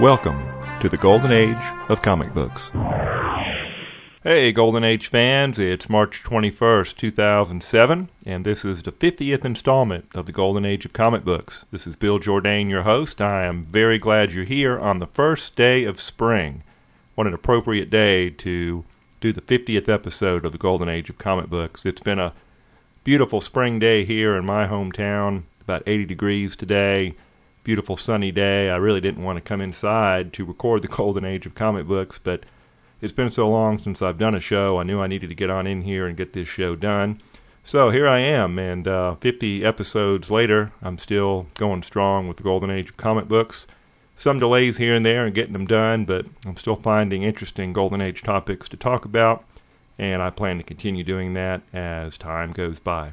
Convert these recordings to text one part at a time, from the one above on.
Welcome to the Golden Age of Comic Books. Hey, Golden Age fans, it's March 21st, 2007, and this is the 50th installment of the Golden Age of Comic Books. This is Bill Jourdain, your host. I am very glad you're here on the first day of spring. What an appropriate day to do the 50th episode of the Golden Age of Comic Books. It's been a beautiful spring day here in my hometown, about 80 degrees today beautiful sunny day. I really didn't want to come inside to record the golden age of comic books, but it's been so long since I've done a show. I knew I needed to get on in here and get this show done. So here I am, and uh, 50 episodes later, I'm still going strong with the golden age of comic books. Some delays here and there in getting them done, but I'm still finding interesting golden age topics to talk about, and I plan to continue doing that as time goes by.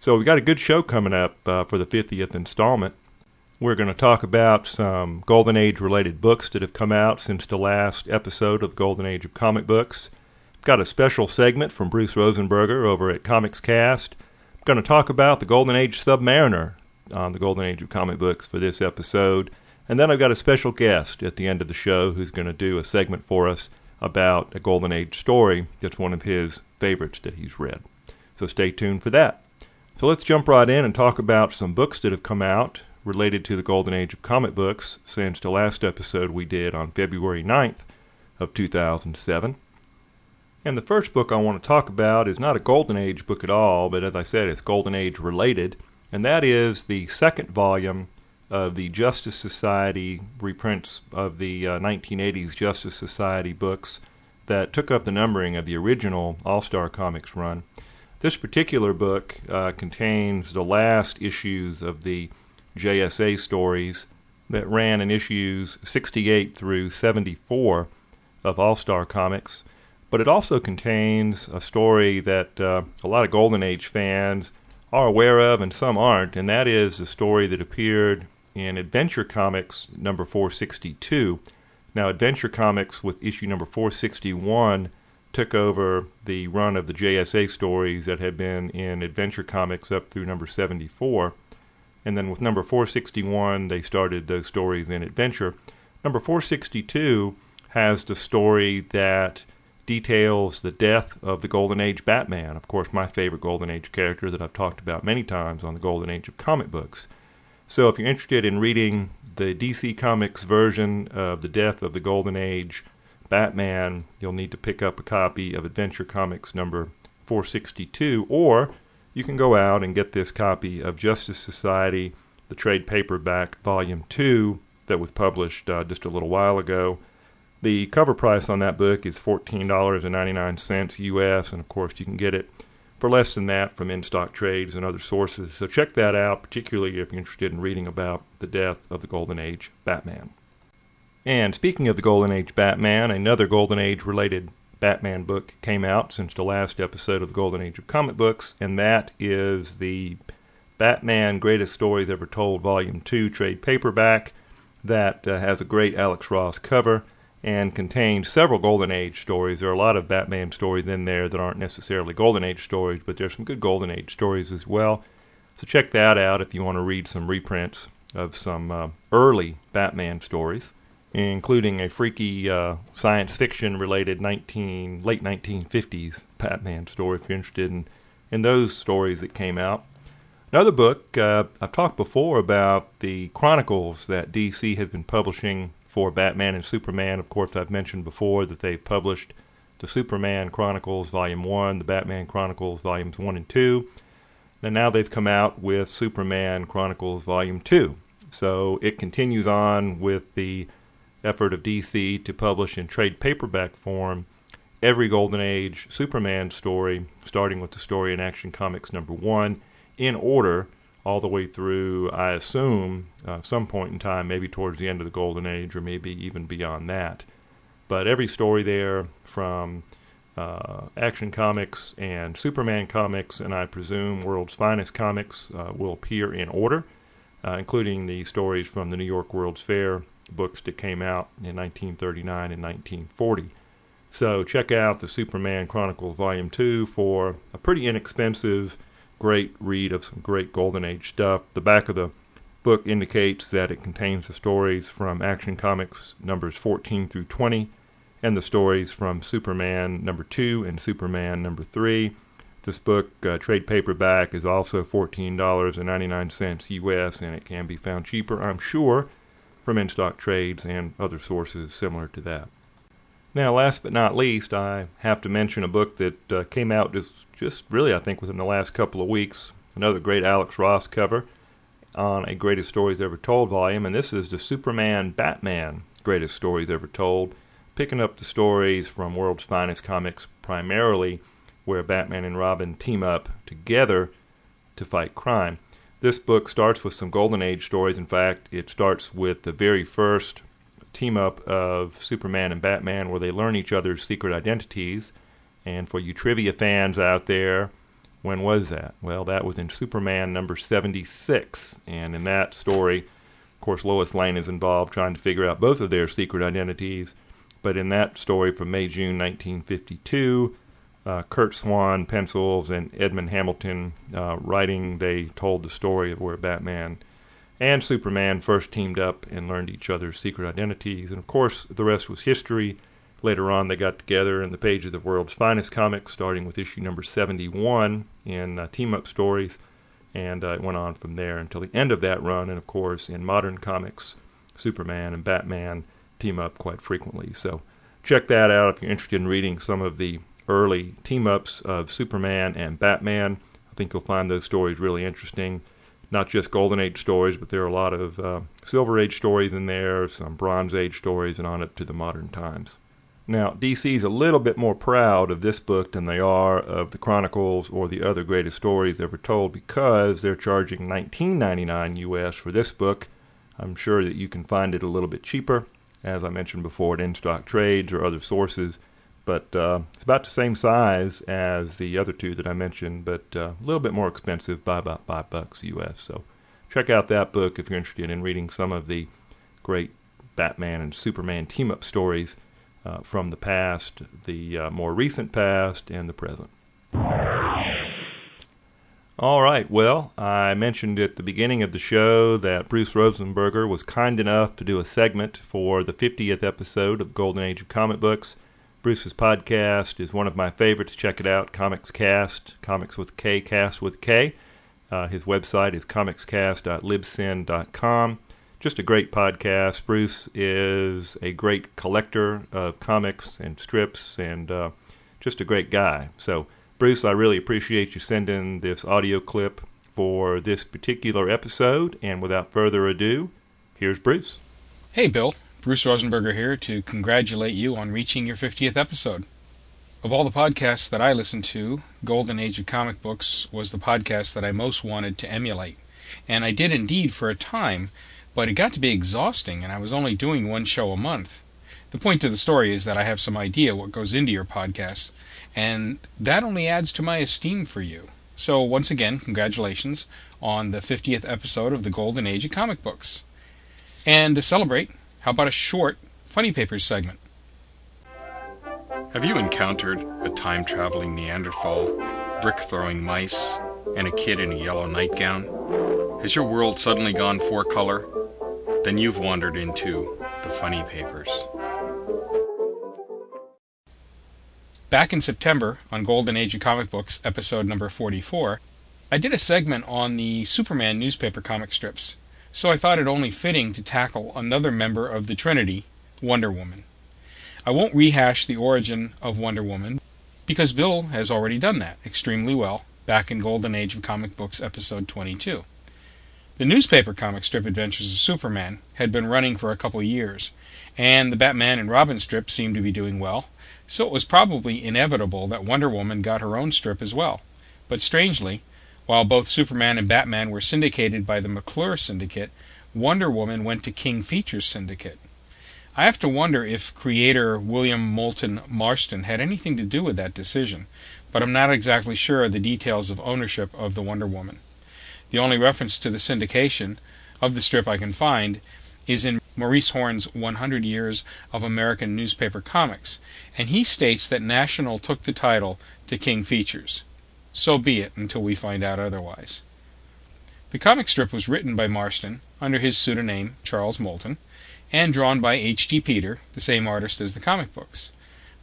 So we got a good show coming up uh, for the 50th installment. We're going to talk about some Golden Age related books that have come out since the last episode of Golden Age of Comic Books. I've got a special segment from Bruce Rosenberger over at Comics Cast. I'm going to talk about the Golden Age Submariner on the Golden Age of Comic Books for this episode. And then I've got a special guest at the end of the show who's going to do a segment for us about a Golden Age story that's one of his favorites that he's read. So stay tuned for that. So let's jump right in and talk about some books that have come out related to the golden age of comic books since the last episode we did on February 9th of 2007. And the first book I want to talk about is not a golden age book at all, but as I said, it's golden age related, and that is the second volume of the Justice Society reprints of the uh, 1980s Justice Society books that took up the numbering of the original All Star Comics run. This particular book uh, contains the last issues of the JSA stories that ran in issues 68 through 74 of All Star Comics. But it also contains a story that uh, a lot of Golden Age fans are aware of and some aren't, and that is a story that appeared in Adventure Comics number 462. Now, Adventure Comics with issue number 461 took over the run of the JSA stories that had been in Adventure Comics up through number 74. And then with number 461, they started those stories in Adventure. Number 462 has the story that details the death of the Golden Age Batman. Of course, my favorite Golden Age character that I've talked about many times on the Golden Age of comic books. So if you're interested in reading the DC Comics version of the death of the Golden Age Batman, you'll need to pick up a copy of Adventure Comics number 462 or you can go out and get this copy of Justice Society, the trade paperback, volume 2, that was published uh, just a little while ago. The cover price on that book is $14.99 US, and of course, you can get it for less than that from in stock trades and other sources. So check that out, particularly if you're interested in reading about the death of the Golden Age Batman. And speaking of the Golden Age Batman, another Golden Age related Batman book came out since the last episode of the Golden Age of Comic Books, and that is the Batman Greatest Stories Ever Told Volume 2 trade paperback that uh, has a great Alex Ross cover and contains several Golden Age stories. There are a lot of Batman stories in there that aren't necessarily Golden Age stories, but there's some good Golden Age stories as well. So check that out if you want to read some reprints of some uh, early Batman stories including a freaky uh, science fiction related 19 late 1950s Batman story if you're interested in, in those stories that came out. Another book, uh, I've talked before about the chronicles that DC has been publishing for Batman and Superman. Of course, I've mentioned before that they've published the Superman Chronicles Volume 1, the Batman Chronicles Volumes 1 and 2. And now they've come out with Superman Chronicles Volume 2. So it continues on with the effort of DC to publish in trade paperback form every Golden Age Superman story, starting with the story in Action Comics number one, in order all the way through, I assume, uh, some point in time, maybe towards the end of the Golden Age or maybe even beyond that. But every story there from uh, Action Comics and Superman Comics, and I presume World's Finest Comics, uh, will appear in order, uh, including the stories from the New York World's Fair books that came out in 1939 and 1940. So check out the Superman Chronicles Volume 2 for a pretty inexpensive, great read of some great Golden Age stuff. The back of the book indicates that it contains the stories from Action Comics numbers 14 through 20 and the stories from Superman number 2 and Superman number 3. This book, uh, trade paperback, is also $14.99 US, and it can be found cheaper, I'm sure, from in stock trades and other sources similar to that. Now, last but not least, I have to mention a book that uh, came out just, just really, I think, within the last couple of weeks. Another great Alex Ross cover on a Greatest Stories Ever Told volume, and this is the Superman Batman Greatest Stories Ever Told, picking up the stories from World's Finest Comics primarily where Batman and Robin team up together to fight crime. This book starts with some Golden Age stories. In fact, it starts with the very first team up of Superman and Batman where they learn each other's secret identities. And for you trivia fans out there, when was that? Well, that was in Superman number 76. And in that story, of course, Lois Lane is involved trying to figure out both of their secret identities. But in that story from May June 1952, uh, Curt Swan pencils and Edmond Hamilton uh, writing, they told the story of where Batman and Superman first teamed up and learned each other's secret identities. And of course, the rest was history. Later on, they got together in the pages of the World's Finest Comics, starting with issue number 71 in uh, team up stories. And uh, it went on from there until the end of that run. And of course, in modern comics, Superman and Batman team up quite frequently. So check that out if you're interested in reading some of the early team ups of Superman and Batman. I think you'll find those stories really interesting. Not just Golden Age stories, but there are a lot of uh, Silver Age stories in there, some Bronze Age stories, and on up to the modern times. Now, DC's a little bit more proud of this book than they are of the Chronicles or the other greatest stories ever told because they're charging $19.99 US for this book. I'm sure that you can find it a little bit cheaper, as I mentioned before, at in stock trades or other sources but uh, it's about the same size as the other two that I mentioned, but uh, a little bit more expensive by about five bucks US. So check out that book if you're interested in reading some of the great Batman and Superman team up stories uh, from the past, the uh, more recent past, and the present. All right, well, I mentioned at the beginning of the show that Bruce Rosenberger was kind enough to do a segment for the 50th episode of Golden Age of Comic Books. Bruce's podcast is one of my favorites. Check it out, Comics Cast, Comics with K, Cast with K. Uh, his website is comicscast.libsyn.com. Just a great podcast. Bruce is a great collector of comics and strips and uh, just a great guy. So, Bruce, I really appreciate you sending this audio clip for this particular episode. And without further ado, here's Bruce. Hey, Bill. Bruce Rosenberger here to congratulate you on reaching your 50th episode. Of all the podcasts that I listened to, Golden Age of Comic Books was the podcast that I most wanted to emulate. And I did indeed for a time, but it got to be exhausting and I was only doing one show a month. The point of the story is that I have some idea what goes into your podcast, and that only adds to my esteem for you. So, once again, congratulations on the 50th episode of the Golden Age of Comic Books. And to celebrate, how about a short Funny Papers segment? Have you encountered a time traveling Neanderthal, brick throwing mice, and a kid in a yellow nightgown? Has your world suddenly gone four color? Then you've wandered into the Funny Papers. Back in September on Golden Age of Comic Books, episode number 44, I did a segment on the Superman newspaper comic strips so I thought it only fitting to tackle another member of the Trinity, Wonder Woman. I won't rehash the origin of Wonder Woman, because Bill has already done that extremely well back in Golden Age of Comic Books episode 22. The newspaper comic strip Adventures of Superman had been running for a couple of years, and the Batman and Robin strip seemed to be doing well, so it was probably inevitable that Wonder Woman got her own strip as well. But strangely, while both Superman and Batman were syndicated by the McClure Syndicate, Wonder Woman went to King Features Syndicate. I have to wonder if creator William Moulton Marston had anything to do with that decision, but I'm not exactly sure of the details of ownership of the Wonder Woman. The only reference to the syndication of the strip I can find is in Maurice Horn's 100 Years of American Newspaper Comics, and he states that National took the title to King Features. So be it until we find out otherwise. The comic strip was written by Marston under his pseudonym Charles Moulton, and drawn by H.G. Peter, the same artist as the comic books.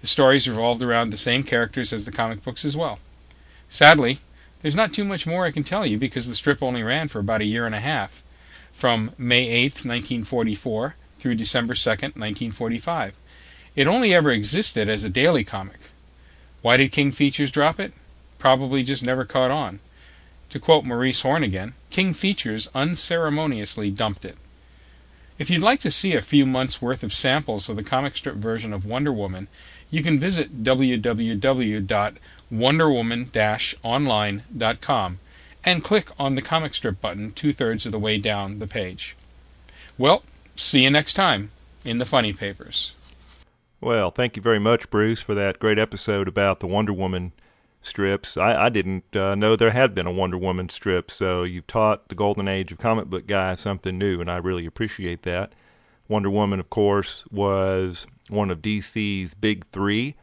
The stories revolved around the same characters as the comic books as well. Sadly, there's not too much more I can tell you because the strip only ran for about a year and a half, from May 8, 1944 through December 2, 1945. It only ever existed as a daily comic. Why did King Features drop it? Probably just never caught on. To quote Maurice Horn again, King Features unceremoniously dumped it. If you'd like to see a few months' worth of samples of the comic strip version of Wonder Woman, you can visit www.wonderwoman-online.com and click on the comic strip button two thirds of the way down the page. Well, see you next time in the Funny Papers. Well, thank you very much, Bruce, for that great episode about the Wonder Woman strips. I, I didn't uh, know there had been a Wonder Woman strip, so you've taught the golden age of comic book guys something new, and I really appreciate that. Wonder Woman, of course, was one of DC's big three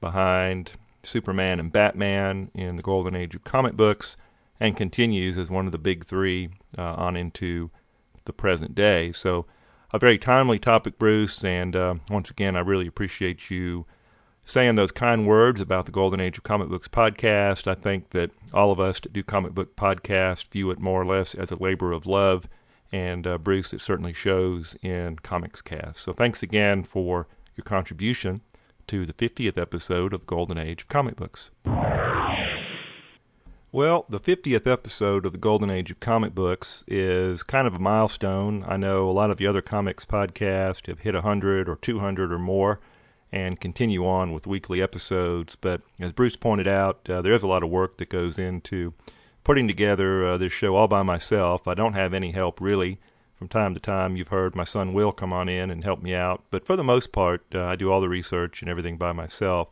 behind Superman and Batman in the golden age of comic books, and continues as one of the big three uh, on into the present day. So, a very timely topic, Bruce, and uh, once again, I really appreciate you saying those kind words about the Golden Age of Comic Books podcast. I think that all of us that do comic book podcasts view it more or less as a labor of love, and uh, Bruce, it certainly shows in Comics Cast. So thanks again for your contribution to the 50th episode of Golden Age of Comic Books. Well, the 50th episode of the Golden Age of Comic Books is kind of a milestone. I know a lot of the other comics podcasts have hit 100 or 200 or more and continue on with weekly episodes. But as Bruce pointed out, uh, there is a lot of work that goes into putting together uh, this show all by myself. I don't have any help really. From time to time, you've heard my son Will come on in and help me out, but for the most part, uh, I do all the research and everything by myself.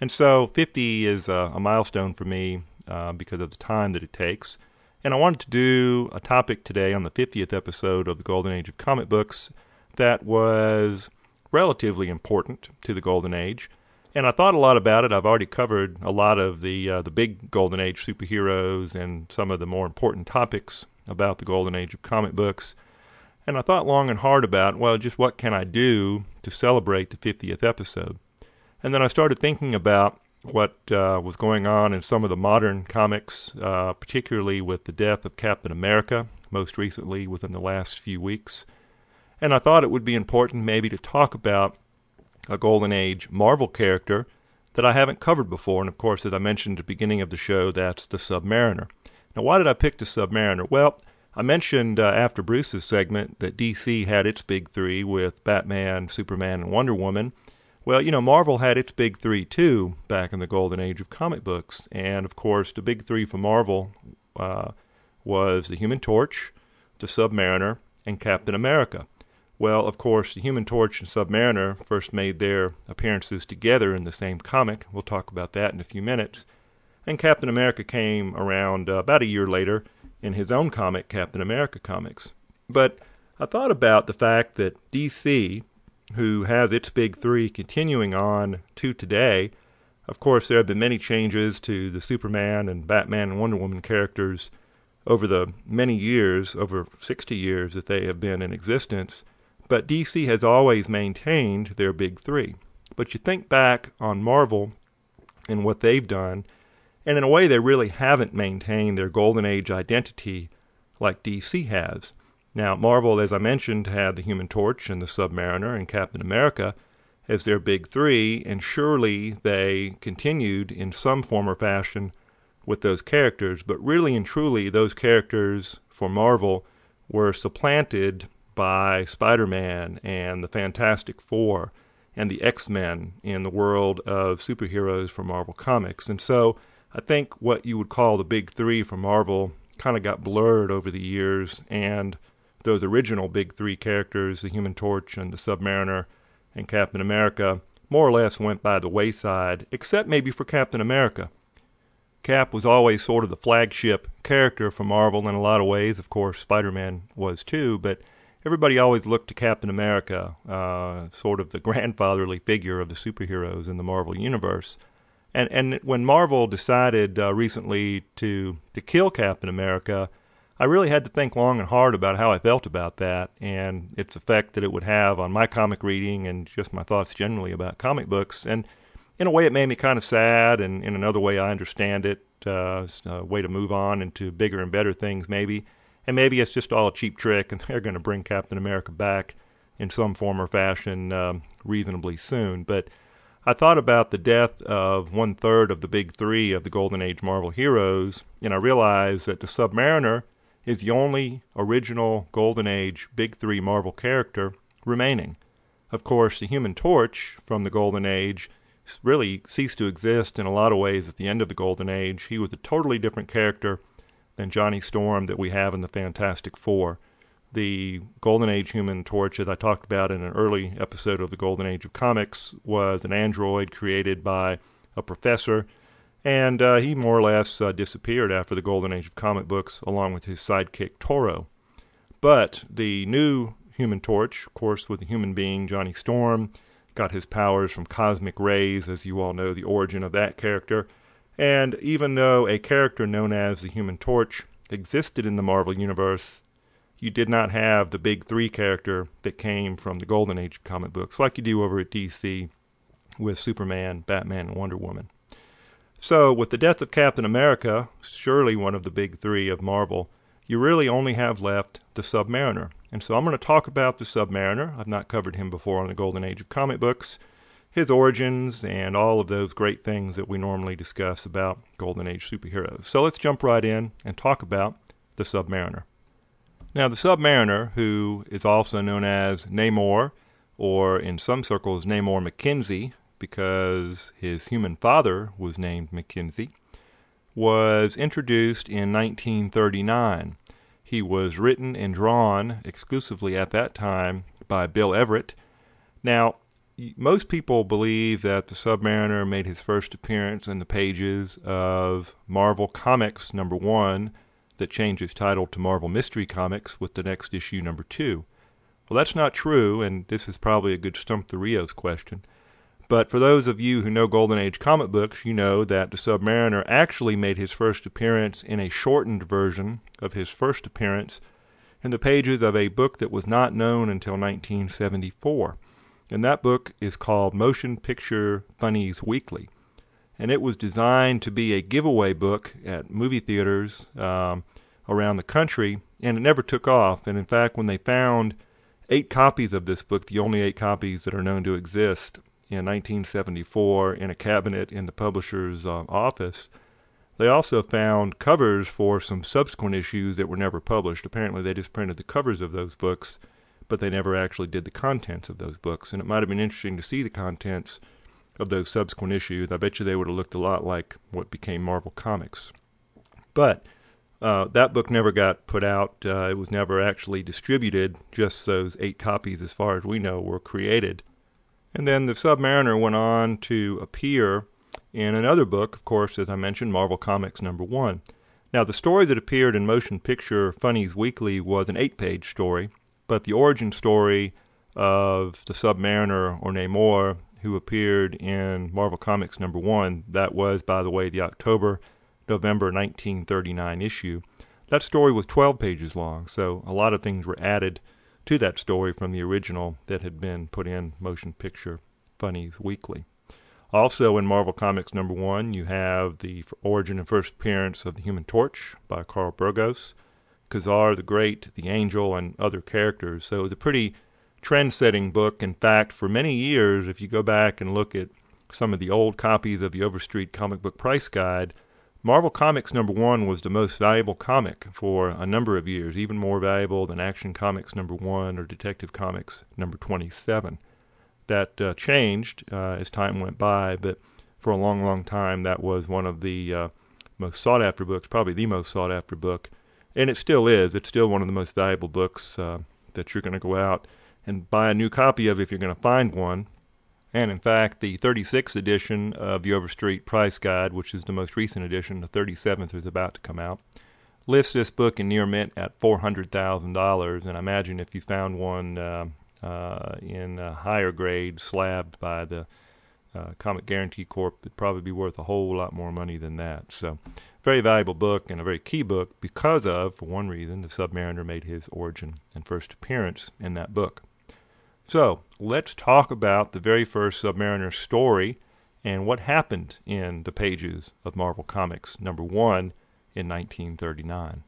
And so 50 is a milestone for me uh, because of the time that it takes. And I wanted to do a topic today on the 50th episode of the Golden Age of Comic Books that was relatively important to the Golden Age. And I thought a lot about it. I've already covered a lot of the uh, the big Golden Age superheroes and some of the more important topics about the Golden Age of comic books. And I thought long and hard about, well, just what can I do to celebrate the 50th episode? And then I started thinking about what uh, was going on in some of the modern comics, uh, particularly with the death of Captain America, most recently within the last few weeks. And I thought it would be important maybe to talk about a Golden Age Marvel character that I haven't covered before. And of course, as I mentioned at the beginning of the show, that's the Submariner. Now, why did I pick the Submariner? Well, I mentioned uh, after Bruce's segment that DC had its big three with Batman, Superman, and Wonder Woman. Well, you know, Marvel had its big three too back in the golden age of comic books. And of course, the big three for Marvel uh, was the Human Torch, the Submariner, and Captain America. Well, of course, the Human Torch and Submariner first made their appearances together in the same comic. We'll talk about that in a few minutes. And Captain America came around uh, about a year later in his own comic, Captain America Comics. But I thought about the fact that DC, who has its big three continuing on to today, of course, there have been many changes to the Superman and Batman and Wonder Woman characters over the many years, over 60 years that they have been in existence. But DC has always maintained their big three. But you think back on Marvel and what they've done, and in a way, they really haven't maintained their golden age identity like DC has. Now, Marvel, as I mentioned, had the Human Torch and the Submariner and Captain America as their big three, and surely they continued in some form or fashion with those characters. But really and truly, those characters for Marvel were supplanted by Spider Man and the Fantastic Four and the X Men in the world of superheroes for Marvel Comics. And so I think what you would call the big three for Marvel kind of got blurred over the years, and those original big three characters, the Human Torch and the Submariner and Captain America, more or less went by the wayside, except maybe for Captain America. Cap was always sort of the flagship character for Marvel in a lot of ways. Of course, Spider Man was too, but everybody always looked to Captain America, uh, sort of the grandfatherly figure of the superheroes in the Marvel universe. And and when Marvel decided uh, recently to to kill Captain America, I really had to think long and hard about how I felt about that and its effect that it would have on my comic reading and just my thoughts generally about comic books. And in a way, it made me kind of sad, and in another way, I understand it. Uh, a way to move on into bigger and better things, maybe. And maybe it's just all a cheap trick, and they're going to bring Captain America back in some form or fashion um, reasonably soon. But I thought about the death of one third of the big three of the Golden Age Marvel heroes, and I realized that the Submariner is the only original Golden Age big three Marvel character remaining. Of course, the Human Torch from the Golden Age really ceased to exist in a lot of ways at the end of the Golden Age. He was a totally different character than Johnny Storm that we have in the Fantastic Four. The Golden Age Human Torch, as I talked about in an early episode of the Golden Age of Comics, was an android created by a professor, and uh, he more or less uh, disappeared after the Golden Age of comic books, along with his sidekick Toro. But the new Human Torch, of course, with the human being Johnny Storm, got his powers from cosmic rays, as you all know the origin of that character. And even though a character known as the Human Torch existed in the Marvel Universe, you did not have the big three character that came from the Golden Age of comic books, like you do over at DC with Superman, Batman, and Wonder Woman. So, with the death of Captain America, surely one of the big three of Marvel, you really only have left the Submariner. And so I'm going to talk about the Submariner. I've not covered him before on the Golden Age of comic books, his origins, and all of those great things that we normally discuss about Golden Age superheroes. So let's jump right in and talk about the Submariner. Now, the Submariner, who is also known as Namor, or in some circles, Namor McKenzie, because his human father was named McKenzie, was introduced in 1939. He was written and drawn exclusively at that time by Bill Everett. Now, most people believe that the Submariner made his first appearance in the pages of Marvel Comics number one, that changed its title to Marvel Mystery Comics with the next issue number two. Well, that's not true, and this is probably a good Stump the Rios question. But for those of you who know Golden Age comic books, you know that the Submariner actually made his first appearance in a shortened version of his first appearance in the pages of a book that was not known until 1974. And that book is called Motion Picture Funnies Weekly. And it was designed to be a giveaway book at movie theaters um, around the country, and it never took off. And in fact, when they found eight copies of this book, the only eight copies that are known to exist, in 1974 in a cabinet in the publisher's uh, office. They also found covers for some subsequent issues that were never published. Apparently, they just printed the covers of those books, but they never actually did the contents of those books. And it might have been interesting to see the contents of those subsequent issues. I bet you they would have looked a lot like what became Marvel Comics. But uh, that book never got put out. Uh, it was never actually distributed. Just those eight copies, as far as we know, were created. And then the Submariner went on to appear in another book, of course, as I mentioned, Marvel Comics number one. Now, the story that appeared in Motion Picture Funnies Weekly was an eight page story, but the origin story of the Submariner or Namor, who appeared in Marvel Comics number one, that was, by the way, the October November 1939 issue. That story was 12 pages long, so a lot of things were added to that story from the original that had been put in Motion Picture Funnies Weekly. Also, in Marvel Comics number one, you have the origin and first appearance of the Human Torch by Carl Burgos, Ka-Zar the Great, the Angel, and other characters. So it's a pretty trend-setting book. In fact, for many years, if you go back and look at some of the old copies of the Overstreet Comic Book Price Guide, Marvel Comics number one was the most valuable comic for a number of years, even more valuable than Action Comics number one or Detective Comics number 27. That uh, changed uh, as time went by, but for a long, long time, that was one of the uh, most sought after books, probably the most sought after book. And it still is. It's still one of the most valuable books uh, that you're going to go out and buy a new copy of if you're going to find one. And in fact, the 36th edition of the Overstreet Price Guide, which is the most recent edition, the 37th is about to come out, lists this book in near mint at $400,000. And I imagine if you found one uh, uh, in a higher grade, slabbed by the uh, Comic Guaranty Corp, it'd probably be worth a whole lot more money than that. So, very valuable book and a very key book because of, for one reason, the Submariner made his origin and first appearance in that book. So, let's talk about the very first Submariner story and what happened in the pages of Marvel Comics number one in 1939.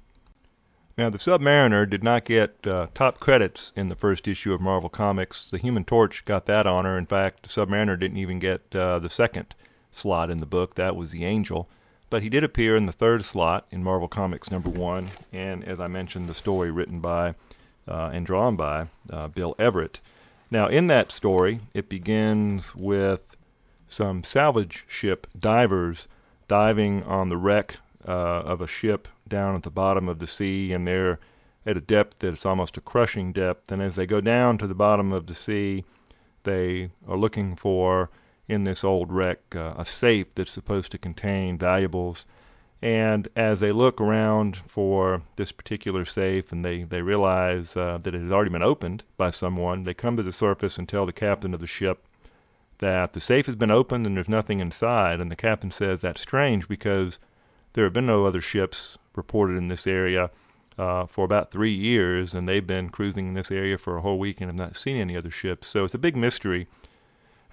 Now, the Submariner did not get uh, top credits in the first issue of Marvel Comics. The Human Torch got that honor. In fact, the Submariner didn't even get uh, the second slot in the book. That was the Angel. But he did appear in the third slot in Marvel Comics number one, and as I mentioned, the story written by uh, and drawn by uh, Bill Everett. Now, in that story, it begins with some salvage ship divers diving on the wreck uh, of a ship down at the bottom of the sea, and they're at a depth that's almost a crushing depth. And as they go down to the bottom of the sea, they are looking for in this old wreck uh, a safe that's supposed to contain valuables. And as they look around for this particular safe and they, they realize uh, that it has already been opened by someone, they come to the surface and tell the captain of the ship that the safe has been opened and there's nothing inside. And the captain says that's strange because there have been no other ships reported in this area uh, for about three years, and they've been cruising in this area for a whole week and have not seen any other ships. So it's a big mystery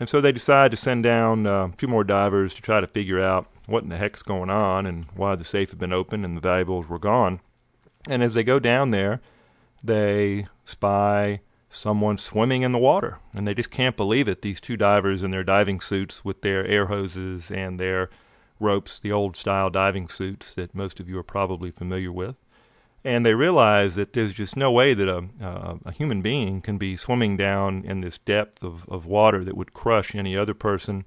and so they decide to send down uh, a few more divers to try to figure out what in the heck's going on and why the safe had been opened and the valuables were gone. And as they go down there, they spy someone swimming in the water. And they just can't believe it. These two divers in their diving suits with their air hoses and their ropes, the old style diving suits that most of you are probably familiar with and they realize that there's just no way that a, uh, a human being can be swimming down in this depth of, of water that would crush any other person.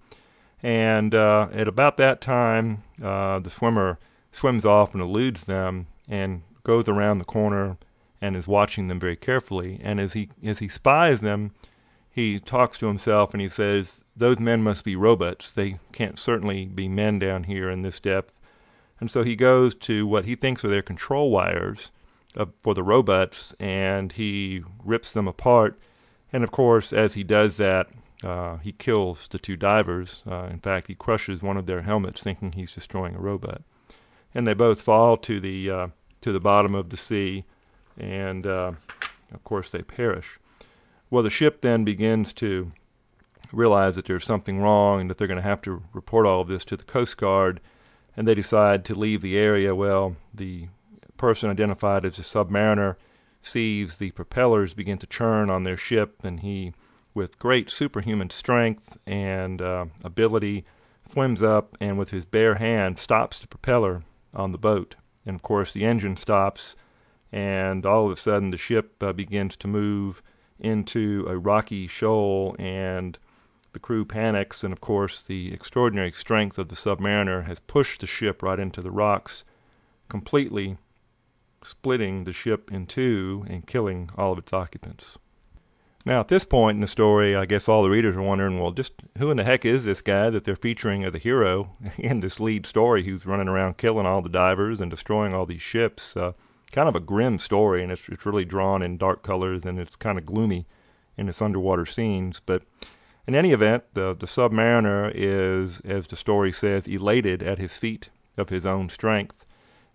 And uh, at about that time, uh, the swimmer swims off and eludes them and goes around the corner and is watching them very carefully. And as he as he spies them, he talks to himself and he says, "Those men must be robots. They can't certainly be men down here in this depth." And so he goes to what he thinks are their control wires uh, for the robots and he rips them apart. And of course, as he does that, uh, he kills the two divers. Uh, in fact, he crushes one of their helmets, thinking he's destroying a robot. And they both fall to the uh, to the bottom of the sea, and uh, of course they perish. Well, the ship then begins to realize that there's something wrong and that they're going to have to report all of this to the Coast Guard and they decide to leave the area. Well, the person identified as a submariner sees the propellers begin to churn on their ship, and he, with great superhuman strength and uh, ability, swims up and with his bare hand stops the propeller on the boat. And of course, the engine stops, and all of a sudden, the ship uh, begins to move into a rocky shoal and the crew panics, and of course, the extraordinary strength of the submariner has pushed the ship right into the rocks, completely splitting the ship in two and killing all of its occupants. Now, at this point in the story, I guess all the readers are wondering, well, just who in the heck is this guy that they're featuring as a hero in this lead story who's running around killing all the divers and destroying all these ships? Uh, kind of a grim story, and it's, it's really drawn in dark colors and it's kind of gloomy in its underwater scenes. But in any event, the, the submariner is, as the story says, elated at his feat of his own strength,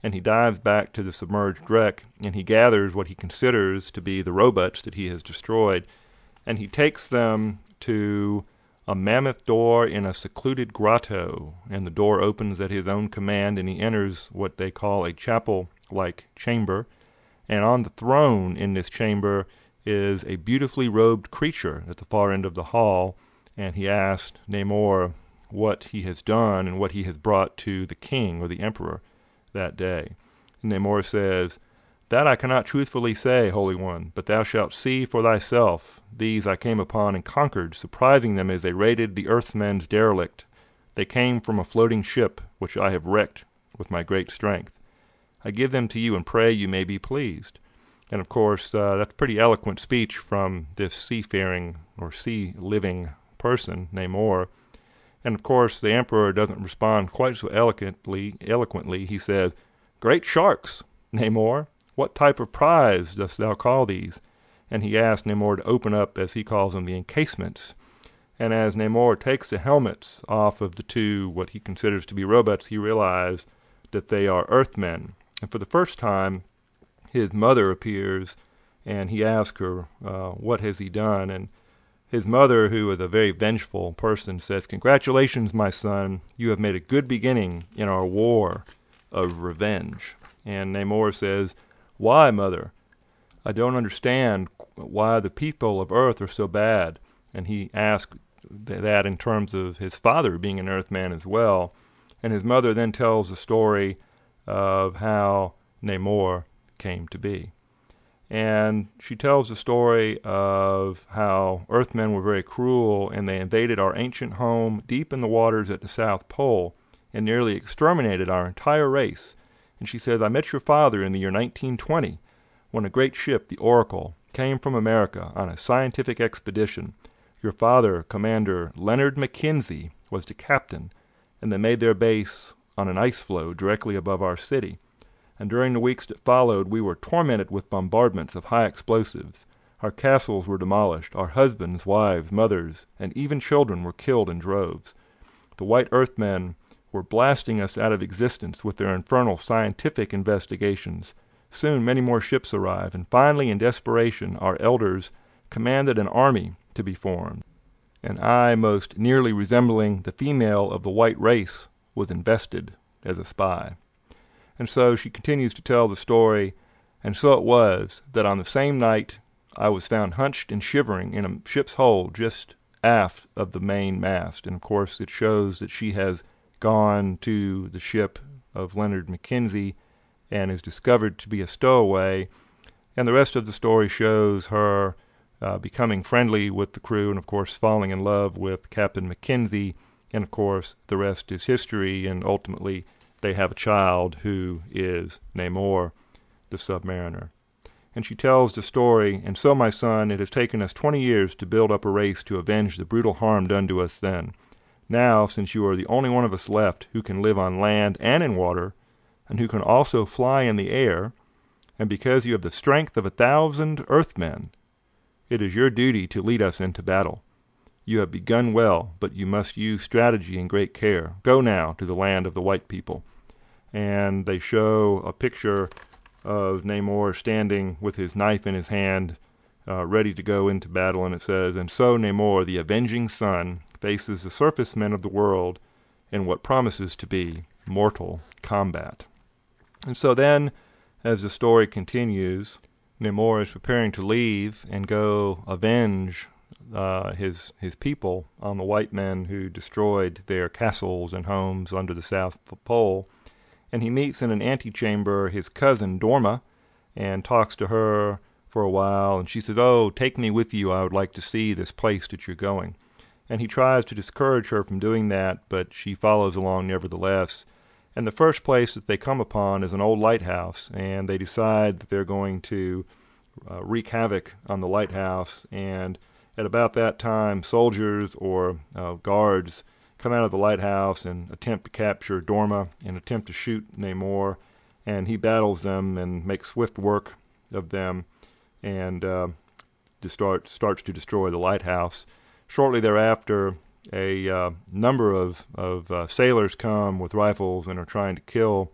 and he dives back to the submerged wreck, and he gathers what he considers to be the robots that he has destroyed, and he takes them to a mammoth door in a secluded grotto, and the door opens at his own command, and he enters what they call a chapel-like chamber, and on the throne in this chamber is a beautifully robed creature at the far end of the hall, and he asked Namor what he has done and what he has brought to the king or the emperor that day. And Namor says, That I cannot truthfully say, Holy One, but thou shalt see for thyself. These I came upon and conquered, surprising them as they raided the earthmen's derelict. They came from a floating ship, which I have wrecked with my great strength. I give them to you and pray you may be pleased. And of course, uh, that's pretty eloquent speech from this seafaring or sea living person, Namor. And of course, the Emperor doesn't respond quite so eloquently. Eloquently, he says, "Great sharks, Namor. What type of prize dost thou call these?" And he asks Namor to open up, as he calls them, the encasements. And as Namor takes the helmets off of the two, what he considers to be robots, he realizes that they are Earthmen. And for the first time, his mother appears, and he asks her, uh, "What has he done?" And his mother, who is a very vengeful person, says, "Congratulations, my son. You have made a good beginning in our war of revenge." And Namor says, "Why, mother? I don't understand why the people of Earth are so bad." And he asks that in terms of his father being an Earthman as well. And his mother then tells the story of how Namor came to be. And she tells the story of how Earthmen were very cruel and they invaded our ancient home deep in the waters at the South Pole and nearly exterminated our entire race. And she says, I met your father in the year 1920 when a great ship, the Oracle, came from America on a scientific expedition. Your father, Commander Leonard McKenzie, was the captain, and they made their base on an ice floe directly above our city. And during the weeks that followed we were tormented with bombardments of high explosives. Our castles were demolished, our husbands, wives, mothers, and even children were killed in droves. The white Earthmen were blasting us out of existence with their infernal scientific investigations. Soon many more ships arrived, and finally in desperation our elders commanded an army to be formed, and I, most nearly resembling the female of the white race, was invested as a spy. And so she continues to tell the story, and so it was that on the same night I was found hunched and shivering in a ship's hold just aft of the main mast, and of course it shows that she has gone to the ship of Leonard McKenzie and is discovered to be a stowaway. And the rest of the story shows her uh, becoming friendly with the crew and, of course, falling in love with Captain McKenzie. And, of course, the rest is history. And ultimately, they have a child who is Namor, the submariner. And she tells the story, and so, my son, it has taken us twenty years to build up a race to avenge the brutal harm done to us then. Now, since you are the only one of us left who can live on land and in water, and who can also fly in the air, and because you have the strength of a thousand Earthmen, it is your duty to lead us into battle. You have begun well, but you must use strategy and great care. Go now to the land of the white people. And they show a picture of Namor standing with his knife in his hand, uh, ready to go into battle. And it says, And so Namor, the avenging son, faces the surface men of the world in what promises to be mortal combat. And so then, as the story continues, Namor is preparing to leave and go avenge uh, his his people on the white men who destroyed their castles and homes under the South Pole, and he meets in an antechamber his cousin Dorma, and talks to her for a while, and she says, "Oh, take me with you. I would like to see this place that you're going." And he tries to discourage her from doing that, but she follows along nevertheless. And the first place that they come upon is an old lighthouse, and they decide that they're going to uh, wreak havoc on the lighthouse. And at about that time, soldiers or uh, guards come out of the lighthouse and attempt to capture Dorma and attempt to shoot Namor. And he battles them and makes swift work of them and uh, start, starts to destroy the lighthouse. Shortly thereafter, a uh, number of, of uh, sailors come with rifles and are trying to kill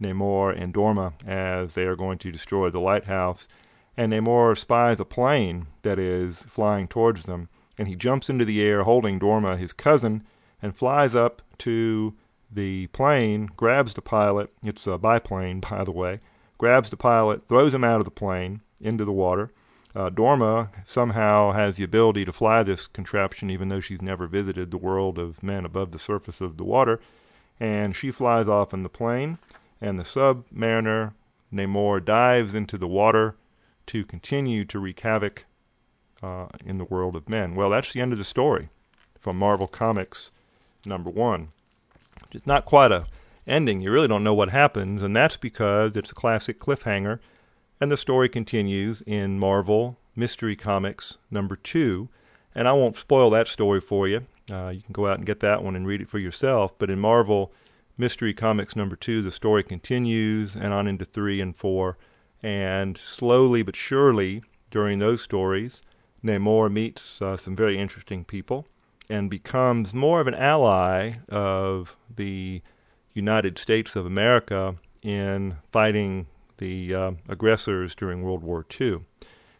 Namor and Dorma as they are going to destroy the lighthouse. And Namor spies a plane that is flying towards them, and he jumps into the air holding Dorma, his cousin, and flies up to the plane, grabs the pilot, it's a biplane, by the way, grabs the pilot, throws him out of the plane into the water, uh, Dorma somehow has the ability to fly this contraption, even though she's never visited the world of men above the surface of the water. And she flies off in the plane, and the submariner Namor dives into the water to continue to wreak havoc uh, in the world of men. Well, that's the end of the story from Marvel Comics number one. It's not quite a ending. You really don't know what happens, and that's because it's a classic cliffhanger and the story continues in Marvel Mystery Comics number two. And I won't spoil that story for you. Uh, you can go out and get that one and read it for yourself. But in Marvel Mystery Comics number two, the story continues and on into three and four. And slowly but surely, during those stories, Namor meets uh, some very interesting people and becomes more of an ally of the United States of America in fighting the uh, aggressors during World War II.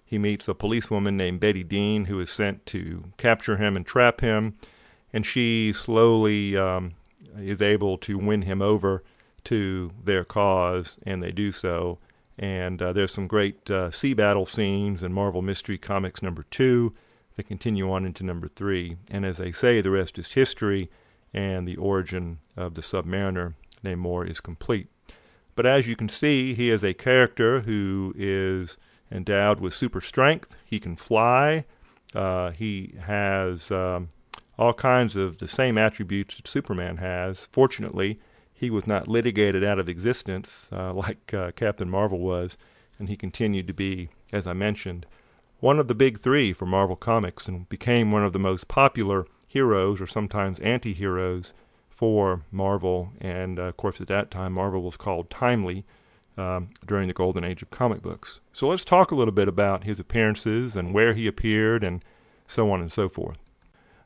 He meets a policewoman named Betty Dean who is sent to capture him and trap him, and she slowly um, is able to win him over to their cause, and they do so. And uh, there's some great uh, sea battle scenes in Marvel Mystery Comics number two that continue on into number three. And as they say, the rest is history, and the origin of the Submariner Namor is complete. But as you can see, he is a character who is endowed with super strength. He can fly. Uh, he has um, all kinds of the same attributes that Superman has. Fortunately, he was not litigated out of existence uh, like uh, Captain Marvel was, and he continued to be, as I mentioned, one of the big three for Marvel Comics and became one of the most popular heroes or sometimes anti heroes for Marvel. And uh, of course, at that time, Marvel was called Timely um, during the golden age of comic books. So let's talk a little bit about his appearances and where he appeared and so on and so forth.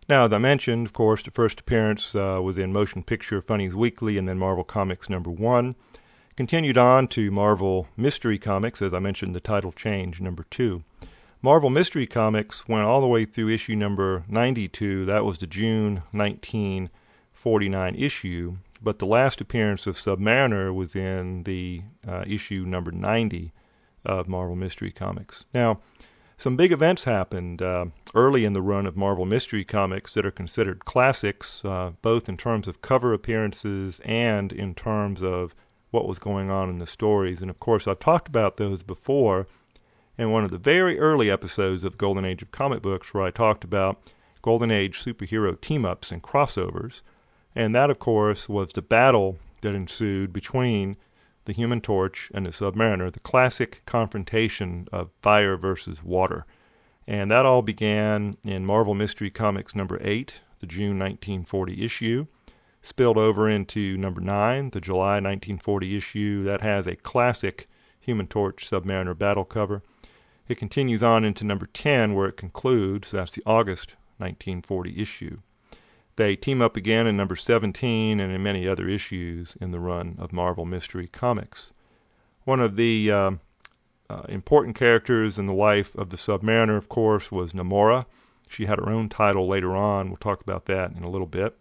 Now, as I mentioned, of course, the first appearance uh, was in Motion Picture Funnies Weekly and then Marvel Comics number one. Continued on to Marvel Mystery Comics, as I mentioned, the title change, number two. Marvel Mystery Comics went all the way through issue number 92. That was the June 1949 issue. But the last appearance of Submariner was in the uh, issue number 90 of Marvel Mystery Comics. Now, some big events happened uh, early in the run of Marvel Mystery Comics that are considered classics, uh, both in terms of cover appearances and in terms of what was going on in the stories. And of course, I've talked about those before in one of the very early episodes of Golden Age of Comic Books, where I talked about Golden Age superhero team ups and crossovers. And that, of course, was the battle that ensued between the Human Torch and the Submariner, the classic confrontation of fire versus water. And that all began in Marvel Mystery Comics number 8, the June 1940 issue, spilled over into number 9, the July 1940 issue. That has a classic Human Torch Submariner battle cover. It continues on into number 10, where it concludes. That's the August 1940 issue. They team up again in number 17 and in many other issues in the run of Marvel Mystery Comics. One of the uh, uh, important characters in the life of the Submariner, of course, was Namora. She had her own title later on. We'll talk about that in a little bit.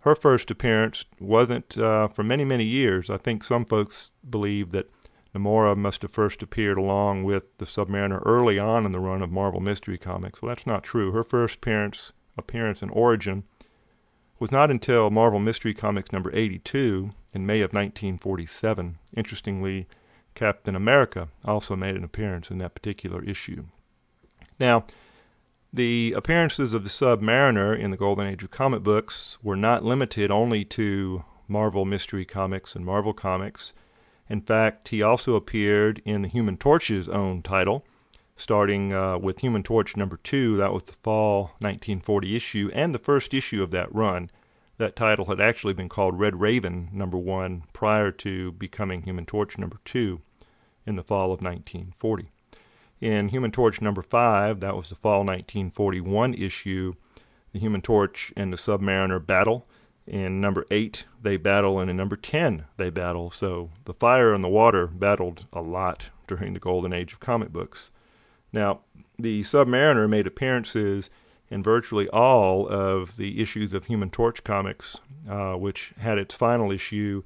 Her first appearance wasn't uh, for many, many years. I think some folks believe that Namora must have first appeared along with the Submariner early on in the run of Marvel Mystery Comics. Well, that's not true. Her first appearance, appearance and origin was not until Marvel Mystery Comics number 82 in May of 1947. Interestingly, Captain America also made an appearance in that particular issue. Now, the appearances of the Submariner in the Golden Age of comic books were not limited only to Marvel Mystery Comics and Marvel Comics. In fact, he also appeared in the Human Torch's own title, starting uh, with Human Torch number two. That was the fall 1940 issue and the first issue of that run. That title had actually been called Red Raven number one prior to becoming Human Torch number two in the fall of 1940. In Human Torch number five, that was the fall 1941 issue, the Human Torch and the Submariner battle. In number eight, they battle, and in number 10, they battle. So the fire and the water battled a lot during the golden age of comic books. Now, the Submariner made appearances in virtually all of the issues of Human Torch comics, uh, which had its final issue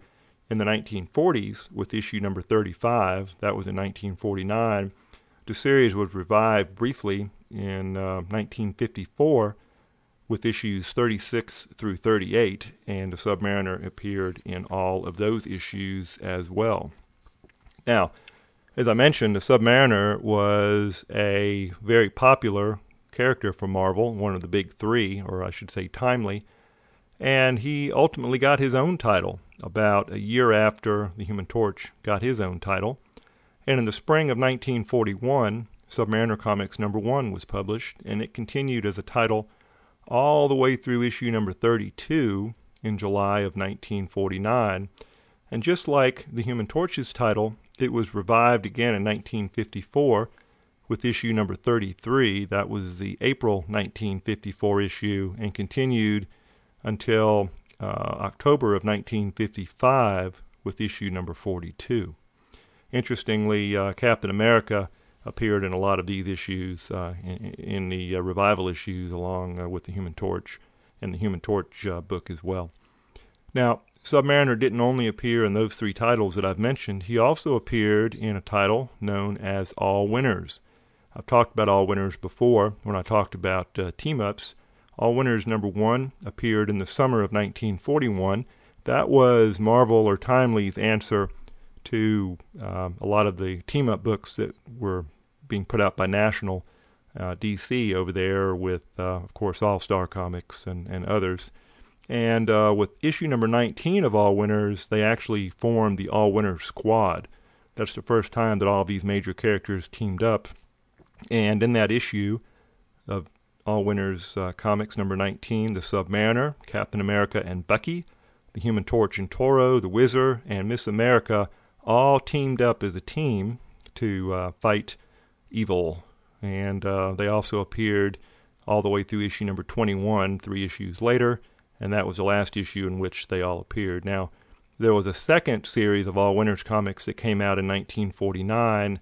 in the 1940s with issue number 35. That was in 1949. The series was revived briefly in uh, 1954 with issues 36 through 38, and the Submariner appeared in all of those issues as well. Now, as I mentioned, the Submariner was a very popular character for Marvel, one of the big three, or I should say timely, and he ultimately got his own title about a year after the Human Torch got his own title. And in the spring of 1941, Submariner Comics number one was published, and it continued as a title all the way through issue number 32 in July of 1949. And just like the Human Torch's title, it was revived again in 1954 with issue number 33. That was the April 1954 issue and continued until uh, October of 1955 with issue number 42. Interestingly, uh, Captain America appeared in a lot of these issues uh, in, in, the uh, revival issues, along uh, with the Human Torch and the Human Torch uh, book as well. Now, Submariner didn't only appear in those three titles that I've mentioned, he also appeared in a title known as All Winners. I've talked about All Winners before when I talked about uh, team ups. All Winners number one appeared in the summer of 1941. That was Marvel or Timely's answer to uh, a lot of the team up books that were being put out by National uh, DC over there, with, uh, of course, All Star Comics and, and others. And uh, with issue number 19 of All Winners, they actually formed the All Winners Squad. That's the first time that all these major characters teamed up. And in that issue of All Winners uh, Comics number 19, the Submariner, Captain America, and Bucky, the Human Torch and Toro, the Whizzer, and Miss America all teamed up as a team to uh, fight evil. And uh, they also appeared all the way through issue number 21, three issues later and that was the last issue in which they all appeared. Now, there was a second series of All Winners comics that came out in 1949.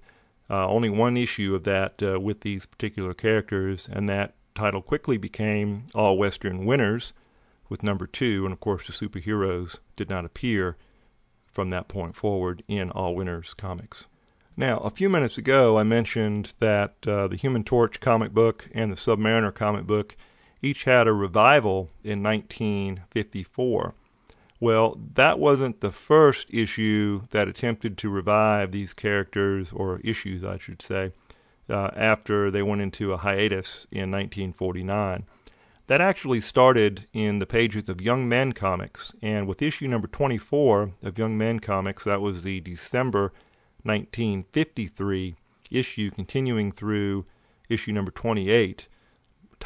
Uh, only one issue of that uh, with these particular characters, and that title quickly became All Western Winners with number two, and of course the superheroes did not appear from that point forward in All Winners comics. Now, a few minutes ago, I mentioned that uh, the Human Torch comic book and the Submariner comic book each had a revival in 1954. Well, that wasn't the first issue that attempted to revive these characters, or issues, I should say, uh, after they went into a hiatus in 1949. That actually started in the pages of Young Men Comics, and with issue number 24 of Young Men Comics, that was the December 1953 issue, continuing through issue number 28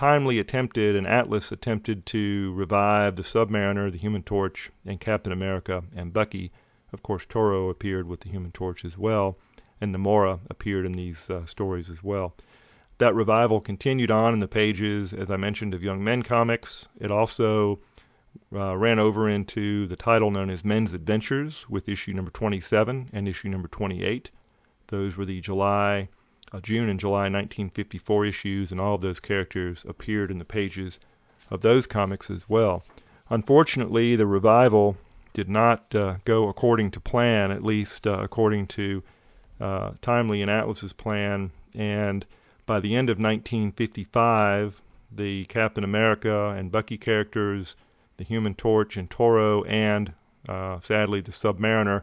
timely attempted and Atlas attempted to revive the Submariner, the Human Torch, and Captain America and Bucky. Of course, Toro appeared with the Human Torch as well, and Namora appeared in these uh, stories as well. That revival continued on in the pages, as I mentioned, of Young Men comics. It also uh, ran over into the title known as Men's Adventures with issue number 27 and issue number 28. Those were the July uh, June and July 1954 issues, and all of those characters appeared in the pages of those comics as well. Unfortunately, the revival did not uh, go according to plan, at least uh, according to uh, Timely and Atlas's plan. And by the end of 1955, the Captain America and Bucky characters, the Human Torch and Toro, and uh, sadly the Submariner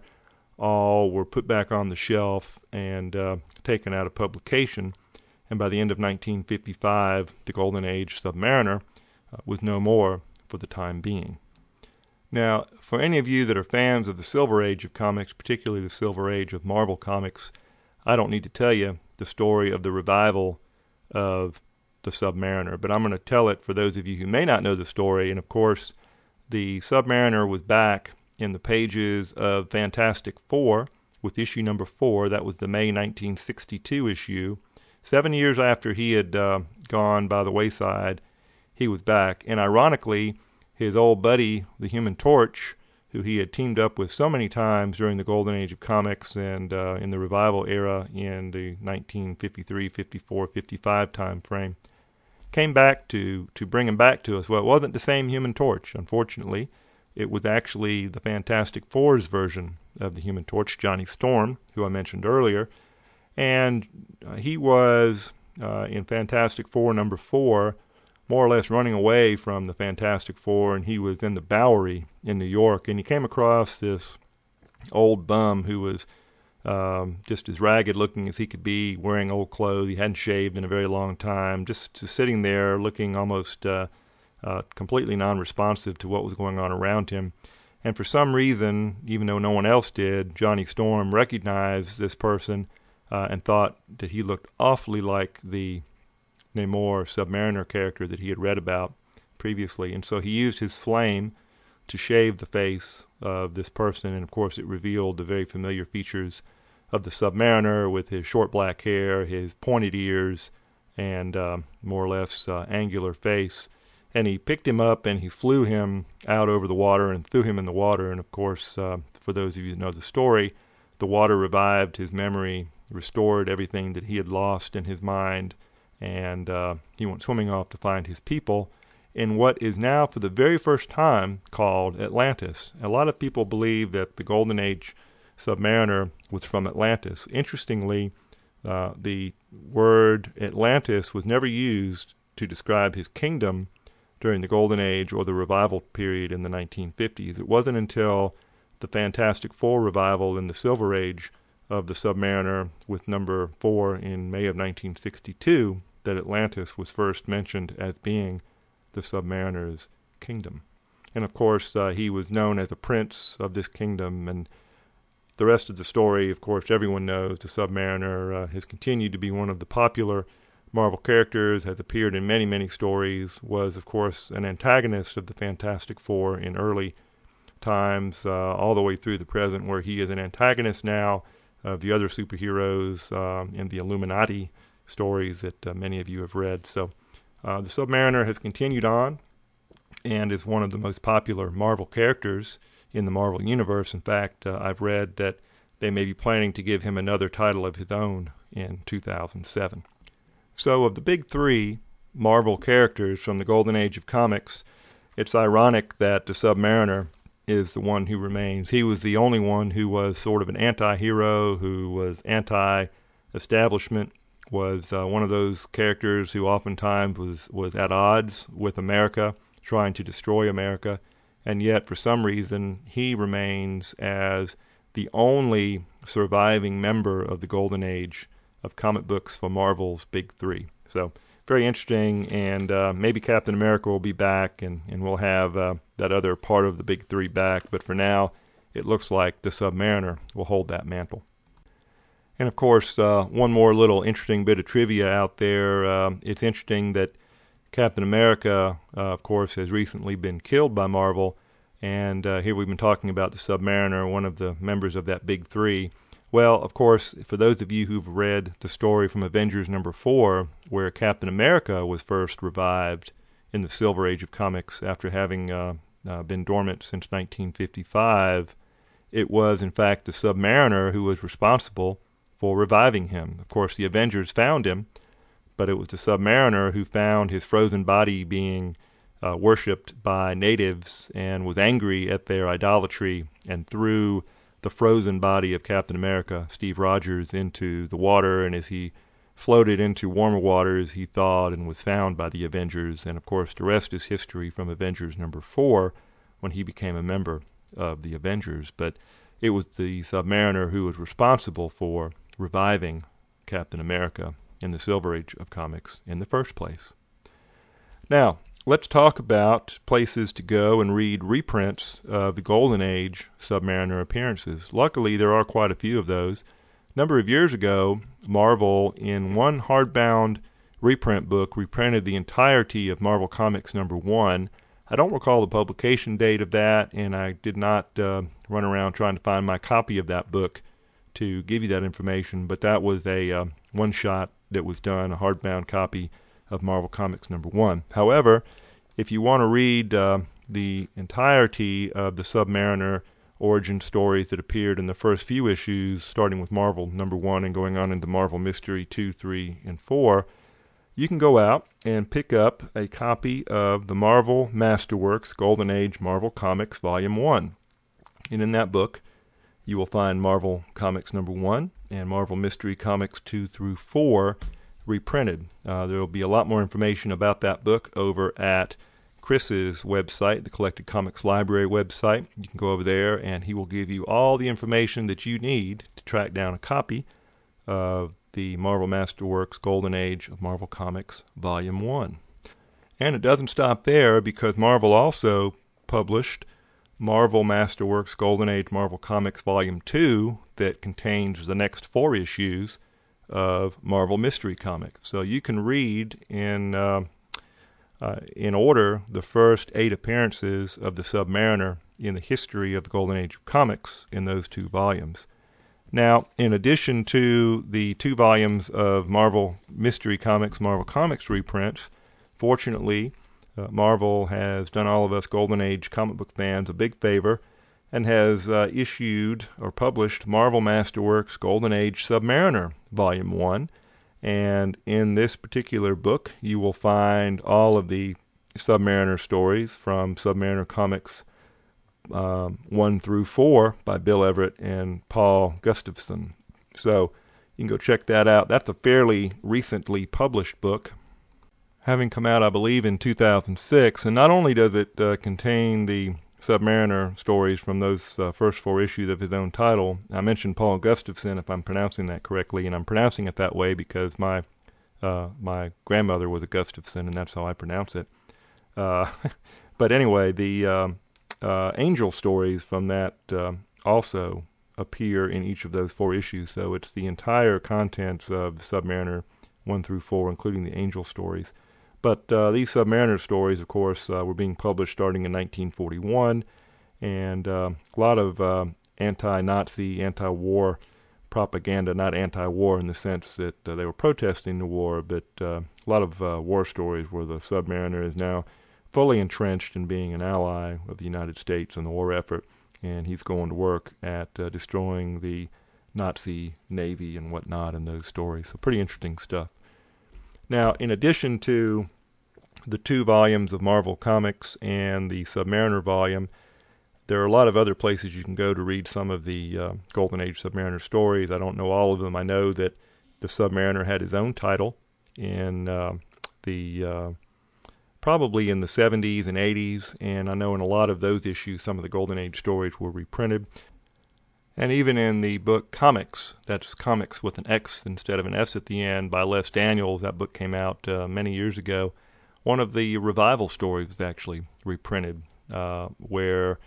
all were put back on the shelf and uh, taken out of publication. And by the end of 1955, the Golden Age Submariner uh, was no more for the time being. Now, for any of you that are fans of the Silver Age of comics, particularly the Silver Age of Marvel Comics, I don't need to tell you the story of the revival of the Submariner, but I'm going to tell it for those of you who may not know the story. And of course, the Submariner was back in the pages of Fantastic Four with issue number four. That was the May 1962 issue. Seven years after he had uh, gone by the wayside, he was back. And ironically, his old buddy, the Human Torch, who he had teamed up with so many times during the golden age of comics and uh, in the revival era in the 1953, 54, 55 time frame, came back to, to bring him back to us. Well, it wasn't the same Human Torch, unfortunately. It was actually the Fantastic Four's version of the Human Torch, Johnny Storm, who I mentioned earlier. And uh, he was uh, in Fantastic Four number four, more or less running away from the Fantastic Four, and he was in the Bowery in New York, and he came across this old bum who was um, just as ragged looking as he could be, wearing old clothes. He hadn't shaved in a very long time, just, just sitting there looking almost uh, uh, completely non responsive to what was going on around him. And for some reason, even though no one else did, Johnny Storm recognized this person uh, and thought that he looked awfully like the Namor Submariner character that he had read about previously. And so he used his flame to shave the face of this person. And of course, it revealed the very familiar features of the Submariner with his short black hair, his pointed ears, and uh, more or less uh, angular face and he picked him up and he flew him out over the water and threw him in the water. And of course, uh, for those of you who know the story, the water revived his memory, restored everything that he had lost in his mind, and uh, he went swimming off to find his people in what is now, for the very first time, called Atlantis. A lot of people believe that the Golden Age submariner was from Atlantis. Interestingly, uh, the word Atlantis was never used to describe his kingdom during the Golden Age or the revival period in the 1950s. It wasn't until the Fantastic Four revival in the Silver Age of the Submariner with number four in May of 1962 that Atlantis was first mentioned as being the Submariner's kingdom. And of course, uh, he was known as a prince of this kingdom. And the rest of the story, of course, everyone knows the Submariner uh, has continued to be one of the popular Marvel characters, has appeared in many, many stories, was, of course, an antagonist of the Fantastic Four in early times, uh, all the way through the present, where he is an antagonist now of the other superheroes um, in the Illuminati stories that uh, many of you have read. So uh, the Submariner has continued on and is one of the most popular Marvel characters in the Marvel Universe. In fact, uh, I've read that they may be planning to give him another title of his own in 2007. So, of the big three Marvel characters from the Golden Age of comics, it's ironic that the Submariner is the one who remains. He was the only one who was sort of an anti hero, who was anti establishment, was uh, one of those characters who oftentimes was, was at odds with America, trying to destroy America, and yet for some reason he remains as the only surviving member of the golden age of comic books for Marvel's big three. So very interesting, and uh, maybe Captain America will be back, and, and we'll have uh, that other part of the big three back. But for now, it looks like the Submariner will hold that mantle. And of course, uh, one more little interesting bit of trivia out there. Uh, it's interesting that Captain America, uh, of course, has recently been killed by Marvel. And uh, here we've been talking about the Submariner, one of the members of that big three. Well, of course, for those of you who've read the story from Avengers number four, where Captain America was first revived in the Silver Age of comics after having uh, uh, been dormant since 1955, it was in fact the Submariner who was responsible for reviving him. Of course, the Avengers found him, but it was the Submariner who found his frozen body being uh, worshipped by natives and was angry at their idolatry and threw the frozen body of Captain America, Steve Rogers, into the water. And as he floated into warmer waters, he thawed and was found by the Avengers. And of course, the rest is history from Avengers number four when he became a member of the Avengers. But it was the Submariner who was responsible for reviving Captain America in the Silver Age of comics in the first place. Now, let's talk about places to go and read reprints of the Golden Age Submariner appearances. Luckily, there are quite a few of those. A number of years ago, Marvel, in one hardbound reprint book, reprinted the entirety of Marvel Comics number one. I don't recall the publication date of that, and I did not uh, run around trying to find my copy of that book to give you that information, but that was a uh, one shot that was done, a hardbound copy of Marvel Comics number one. However, if you want to read uh, the entirety of the Submariner origin stories that appeared in the first few issues, starting with Marvel number one and going on into Marvel Mystery two, three, and four, you can go out and pick up a copy of the Marvel Masterworks Golden Age Marvel Comics Volume 1. And in that book, you will find Marvel Comics number one and Marvel Mystery Comics two through four reprinted. Uh, there will be a lot more information about that book over at Chris's website, the Collected Comics Library website. You can go over there and he will give you all the information that you need to track down a copy of the Marvel Masterworks Golden Age of Marvel Comics Volume 1. And it doesn't stop there because Marvel also published Marvel Masterworks Golden Age Marvel Comics Volume 2 that contains the next four issues of Marvel Mystery Comics. So you can read in uh, uh, in order the first eight appearances of the Submariner in the history of the Golden Age of Comics in those two volumes. Now, in addition to the two volumes of Marvel Mystery Comics, Marvel Comics reprints, fortunately, uh, Marvel has done all of us Golden Age comic book fans a big favor and has uh, issued or published Marvel Masterworks Golden Age Submariner Volume 1. And in this particular book, you will find all of the Submariner stories from Submariner Comics um, 1 through 4 by Bill Everett and Paul Gustavson. So you can go check that out. That's a fairly recently published book, having come out, I believe, in 2006. And not only does it uh, contain the Submariner stories from those uh, first four issues of his own title. I mentioned Paul Gustavson, if I'm pronouncing that correctly, and I'm pronouncing it that way because my uh, my grandmother was a Gustafson, and that's how I pronounce it. Uh, but anyway, the um, uh, angel stories from that uh, also appear in each of those four issues. So it's the entire contents of Submariner 1 through 4, including the angel stories. But uh, these Submariner stories, of course, uh, were being published starting in 1941, and uh, a lot of uh, anti Nazi, anti war propaganda, not anti war in the sense that uh, they were protesting the war, but uh, a lot of war stories where the Submariner is now fully entrenched in being an ally of the United States in the war effort, and he's going to work at destroying the Nazi Navy and whatnot in those stories. So, pretty interesting stuff. Now, in addition to the two volumes of Marvel Comics and the Submariner volume, there are a lot of other places you can go to read some of the uh, Golden Age Submariner stories. I don't know all of them. I know that the Submariner had his own title in uh, the uh, probably in the 70s and 80s, and I know in a lot of those issues some of the Golden Age stories were reprinted. And even in the book Comix, that's comics with an X instead of an S at the end by Les Daniels, that book came out uh, many years ago. One of the revival stories was actually reprinted, uh, where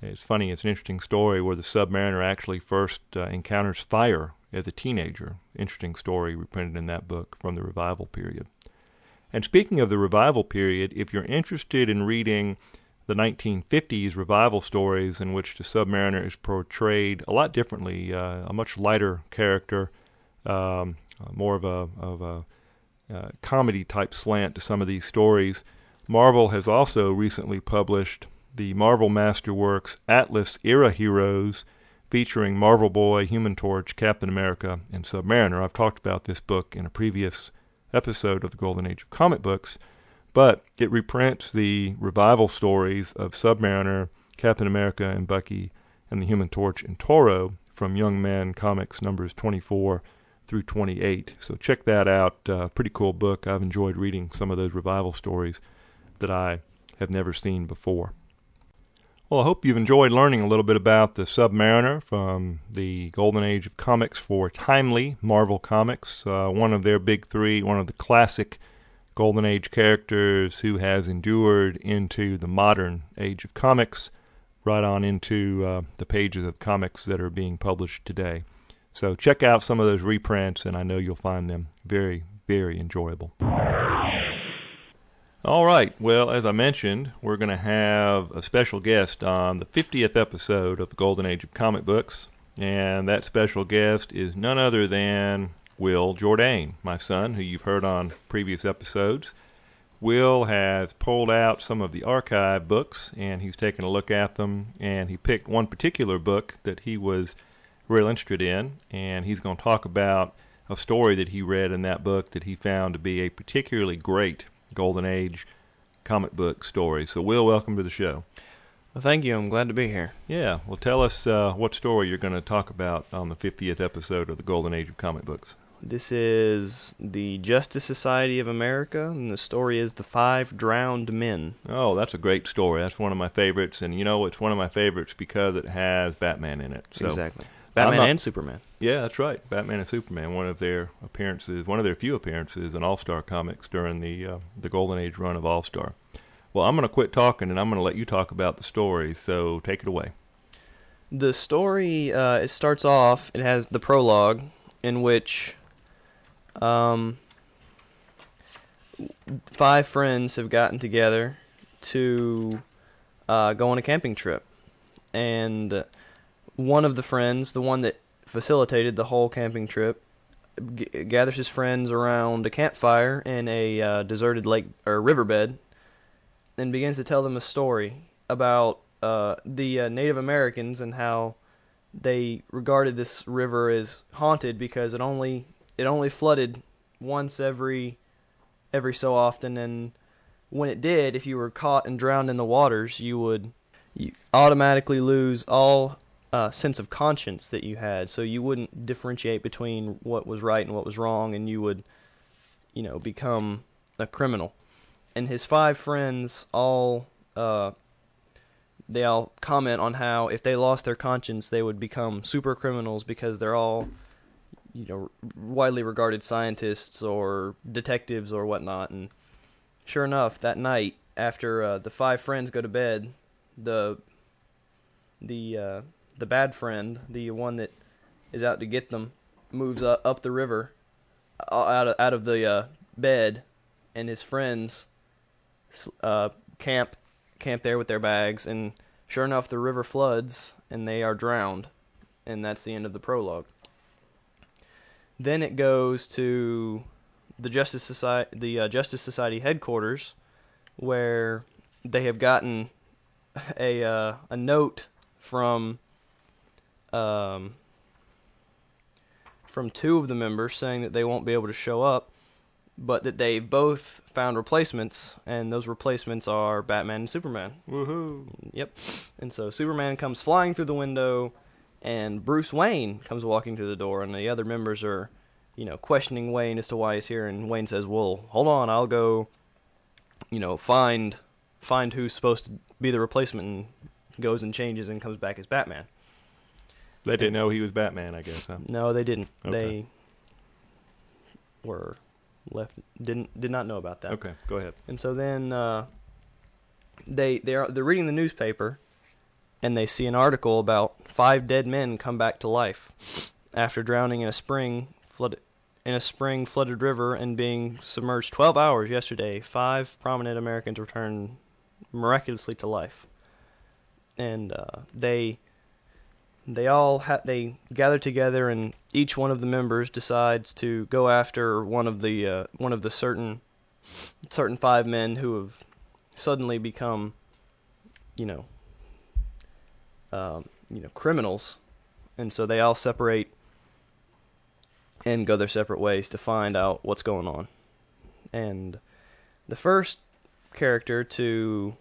it's funny, it's an interesting story where the submariner actually first uh, encounters fire as a teenager. Interesting story reprinted in that book from the revival period. And speaking of the revival period, if you're interested in reading the 1950s revival stories in which the submariner is portrayed a lot differently, uh, a much lighter character, um, more of a, of a uh, comedy type slant to some of these stories. Marvel has also recently published the Marvel Masterworks Atlas Era Heroes featuring Marvel Boy, Human Torch, Captain America, and Submariner. I've talked about this book in a previous episode of the Golden Age of Comic Books but it reprints the revival stories of Submariner, Captain America, and Bucky, and the Human Torch and Toro from Young Men Comics numbers 24 through 28. So check that out. Uh, pretty cool book. I've enjoyed reading some of those revival stories that I have never seen before. Well, I hope you've enjoyed learning a little bit about the Submariner from the golden age of comics for Timely Marvel Comics, uh, one of their big three, one of the classic Golden Age characters who has endured into the modern age of comics, right on into uh, the pages of comics that are being published today. So check out some of those reprints, and I know you'll find them very, very enjoyable. All right, well, as I mentioned, we're going to have a special guest on the 50th episode of the Golden Age of Comic Books, and that special guest is none other than Will Jourdain, my son, who you've heard on previous episodes. Will has pulled out some of the archive books and he's taken a look at them and he picked one particular book that he was real interested in and he's going to talk about a story that he read in that book that he found to be a particularly great golden age comic book story. So Will, welcome to the show. Well, thank you. I'm glad to be here. Yeah. Well, tell us uh, what story you're going to talk about on the 50th episode of the Golden Age of Comic Books. This is the Justice Society of America, and the story is The Five Drowned Men. Oh, that's a great story. That's one of my favorites, and you know, it's one of my favorites because it has Batman in it. So exactly. Batman not, and Superman. Yeah, that's right. Batman and Superman. One of their appearances, one of their few appearances in All Star Comics during the uh, the Golden Age run of All Star. Well, I'm going to quit talking, and I'm going to let you talk about the story. So take it away. The story uh, it starts off. It has the prologue in which um, five friends have gotten together to uh, go on a camping trip, and one of the friends, the one that facilitated the whole camping trip, g- gathers his friends around a campfire in a uh, deserted lake or riverbed, and begins to tell them a story about uh, the uh, Native Americans and how they regarded this river as haunted because it only it only flooded once every every so often. And when it did if you were caught and drowned in the waters you would you automatically lose all uh, sense of conscience that you had so you wouldn't differentiate between what was right and what was wrong and you would you know become a criminal and his five friends all uh, they all comment on how if they lost their conscience, they would become super criminals because they're all, you know, widely regarded scientists or detectives or whatnot. And sure enough, that night after uh, the five friends go to bed, the the uh, the bad friend, the one that is out to get them, moves up, up the river, uh, out of, out of the uh, bed, and his friends uh, camp camp there with their bags, and sure enough, the river floods and they are drowned, and that's the end of the prologue. Then it goes to the Justice Society, the uh, Justice Society headquarters, where they have gotten a uh, a note from um, from two of the members saying that they won't be able to show up but that they both found replacements, and those replacements are Batman and Superman. Woohoo! Yep. And so Superman comes flying through the window, and Bruce Wayne comes walking through the door, and the other members are, you know, questioning Wayne as to why he's here. And Wayne says, "Well, hold on, I'll go, you know, find find who's supposed to be the replacement." And goes and changes and comes back as Batman. They didn't know he was Batman, I guess. Huh? No, they didn't. Okay. They were left didn't did not know about that. Okay, go ahead. And so then uh, they they are they're reading the newspaper, and they see an article about five dead men come back to life after drowning in a spring flood in a spring flooded river and being submerged 12 hours yesterday. Five prominent Americans returned miraculously to life, and uh, they they all ha- they gather together and each one of the members decides to go after one of the uh, one of the certain certain five men who have suddenly become you know um, you know criminals. And so they all separate and go their separate ways to find out what's going on. And the first character to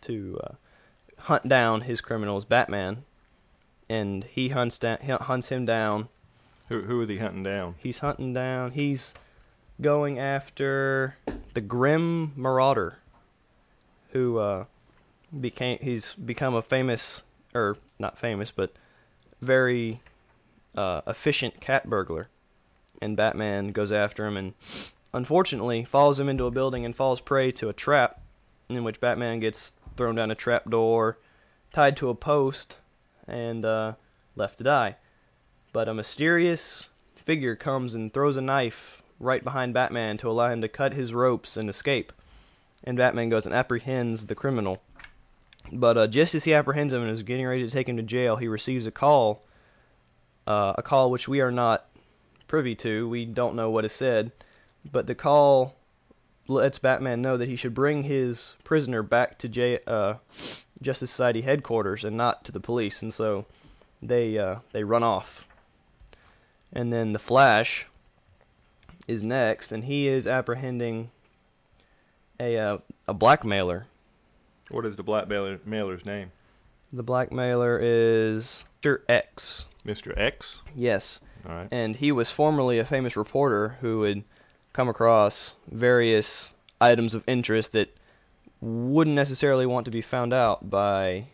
to uh, hunt down his criminals Batman and he hunts down he hunts him down. Who who is he hunting down? He's hunting down. He's going after the Grim Marauder, who uh, became he's become a famous or not famous but very uh, efficient cat burglar, and Batman goes after him and unfortunately follows him into a building and falls prey to a trap, in which Batman gets thrown down a trap door, tied to a post, and uh, left to die. But a mysterious figure comes and throws a knife right behind Batman to allow him to cut his ropes and escape. And Batman goes and apprehends the criminal. But uh, just as he apprehends him and is getting ready to take him to jail, he receives a call, uh, a call which we are not privy to. We don't know what is said, but the call lets Batman know that he should bring his prisoner back to jail, uh, Justice Society headquarters and not to the police, and so they uh, they run off. And then the Flash is next, and he is apprehending a uh, a blackmailer. What is the blackmailer mailer's name? The blackmailer is Mr. X. Mr. X. Yes, All right. and he was formerly a famous reporter who had come across various items of interest that wouldn't necessarily want to be found out by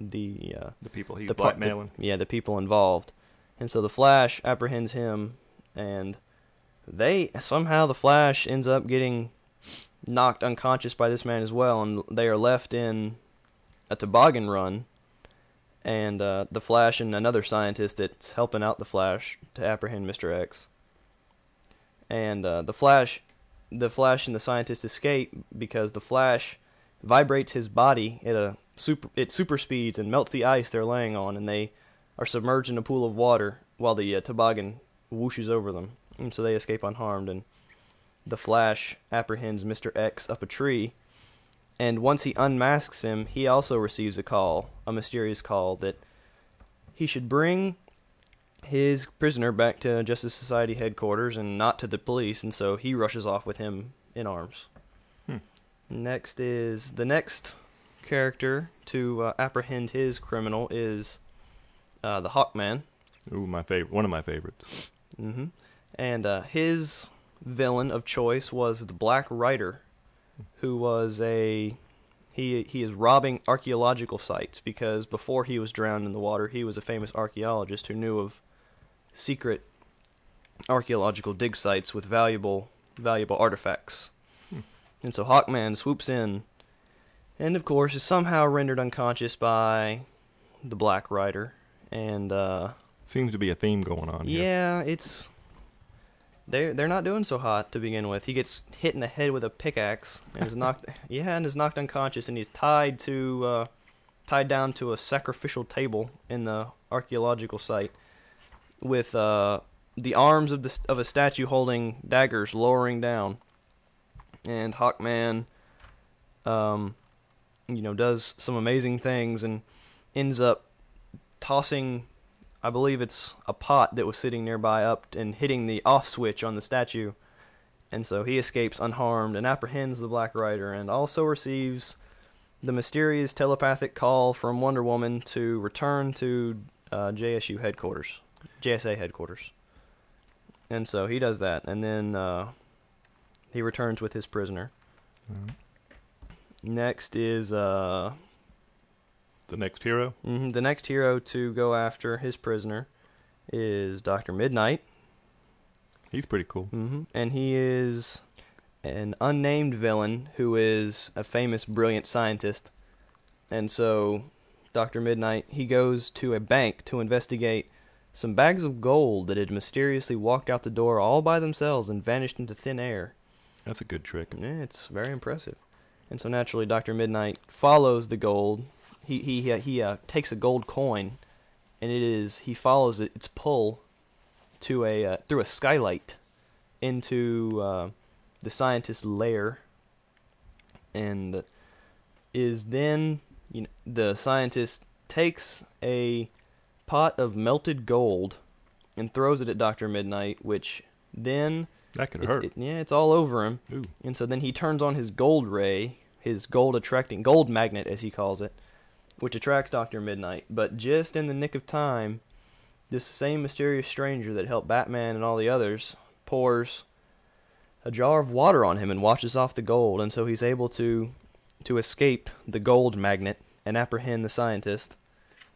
the uh, The people he's the blackmailing. the- yeah, the people involved. And so the Flash apprehends him, and they somehow the Flash ends up getting knocked unconscious by this man as well, and they are left in a toboggan run. And uh, the Flash and another scientist that's helping out the Flash to apprehend Mr. X. And uh, the Flash, the Flash and the scientist escape because the Flash vibrates his body at a super at super speeds and melts the ice they're laying on, and they are submerged in a pool of water while the uh, toboggan whooshes over them, and so they escape unharmed. And the Flash apprehends Mr. X up a tree, And once he unmasks him, he also receives a call, a mysterious call that he should bring his prisoner back to Justice Society headquarters and not to the police, and so he rushes off with him in arms. Hmm. Next is the next character to uh, apprehend his criminal is uh, the Hawkman. Ooh, my favorite. One of my favorites. hmm And uh, his villain of choice was the Black Rider, who was a he he is robbing archaeological sites because before he was drowned in the water, he was a famous archaeologist who knew of secret archaeological dig sites with valuable valuable artifacts. And so Hawkman swoops in, and of course is somehow rendered unconscious by the Black Rider, and uh, Seems to be a theme going on here. yeah, it's they're they're not doing so hot to begin with. He gets hit in the head with a pickaxe and is knocked yeah, and is knocked unconscious and he's tied to uh, tied down to a sacrificial table in the archaeological site with uh, the arms of the of a statue holding daggers lowering down. And Hawkman um you know does some amazing things and ends up tossing I believe it's a pot that was sitting nearby up and hitting the off switch on the statue. And so he escapes unharmed and apprehends the Black Rider and also receives the mysterious telepathic call from Wonder Woman to return to uh, JSU headquarters, JSA headquarters. And so he does that, and then uh, he returns with his prisoner. Mhm. Next is uh, The next hero. hmm The next hero to go after his prisoner is Doctor Midnight, He's pretty cool. hmm and he is an unnamed villain who is a famous, brilliant scientist. And so, Doctor Midnight he goes to a bank to investigate some bags of gold that had mysteriously walked out the door all by themselves and vanished into thin air. That's a good trick. Yeah, it's very impressive. And so naturally, Doctor Midnight follows the gold. He he he, he uh, takes a gold coin, and it is he follows it, its pull to a uh, through a skylight into uh, the scientist's lair, and is then you know the scientist takes a pot of melted gold and throws it at Doctor Midnight, which then That could hurt. it- yeah, it's all over him. Ooh. And so then he turns on his gold ray, his gold attracting gold magnet as he calls it, which attracts Doctor Midnight. But just in the nick of time, this same mysterious stranger that helped Batman and all the others pours a jar of water on him and washes off the gold, and so he's able to to escape the gold magnet and apprehend the scientist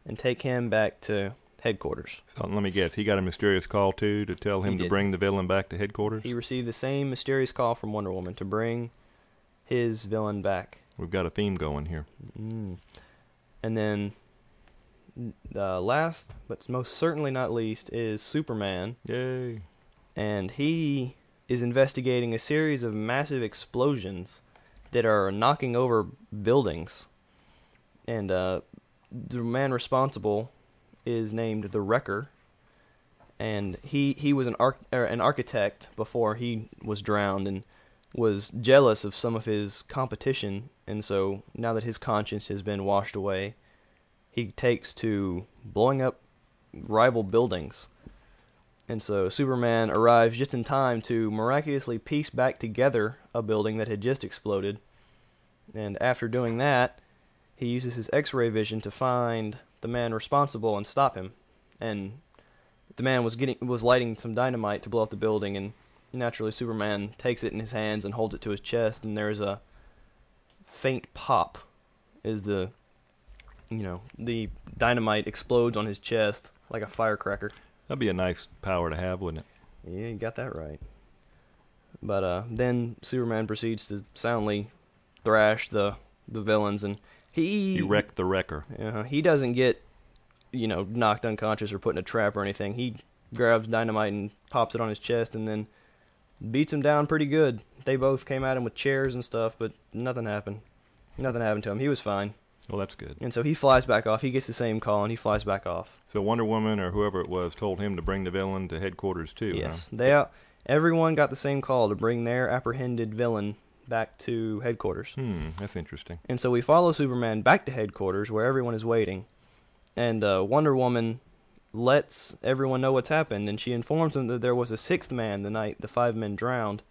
and take him back to headquarters. So let me guess. He got a mysterious call too to tell him to bring the villain back to headquarters. He received the same mysterious call from Wonder Woman to bring his villain back. We've got a theme going here. Mm. And then, uh, last but most certainly not least is Superman, Yay! and he is investigating a series of massive explosions that are knocking over buildings. And uh, the man responsible is named the Wrecker, and he he was an arch- er, an architect before he was drowned and was jealous of some of his competition, and so now that his conscience has been washed away, he takes to blowing up rival buildings. And so Superman arrives just in time to miraculously piece back together a building that had just exploded. And after doing that, he uses his X-ray vision to find the man responsible and stop him. And the man was getting was lighting some dynamite to blow up the building, and naturally Superman takes it in his hands and holds it to his chest, and there's a faint pop, is the you know the dynamite explodes on his chest like a firecracker. That'd be a nice power to have, wouldn't it? Yeah, you got that right. But uh, then Superman proceeds to soundly thrash the the villains, and he He wrecked the wrecker. uh, he doesn't get you know knocked unconscious or put in a trap or anything. He grabs dynamite and pops it on his chest, and then beats him down pretty good. They both came at him with chairs and stuff, but nothing happened. Nothing happened to him. He was fine, Well, that's good. and so he flies back off. He gets the same call, and he flies back off. So Wonder Woman or whoever it was told him to bring the villain to headquarters too. Yes, huh? they everyone got the same call to bring their apprehended villain back to headquarters. Hmm, that's interesting. And so we follow Superman back to headquarters where everyone is waiting. And uh, Wonder Woman lets everyone know what's happened, and she informs them that there was a sixth man the night the five men drowned.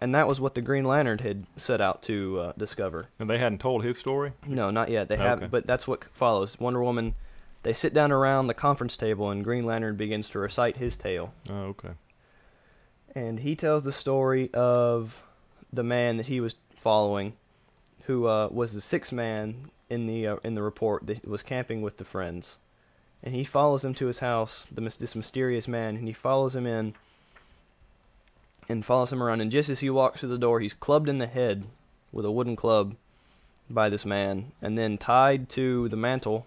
And that was what the Green Lantern had set out to uh, discover. And they hadn't told his story? No, not yet. They Okay. haven't, but that's what follows. Wonder Woman, they sit down around the conference table, and Green Lantern begins to recite his tale. Oh, okay. and he tells the story of the man that he was following, who uh, was the sixth man in the uh, in the report that was camping with the friends, and he follows him to his house. The this mysterious man, and he follows him in, and follows him around. And just as he walks through the door, he's clubbed in the head with a wooden club by this man, and then tied to the mantle,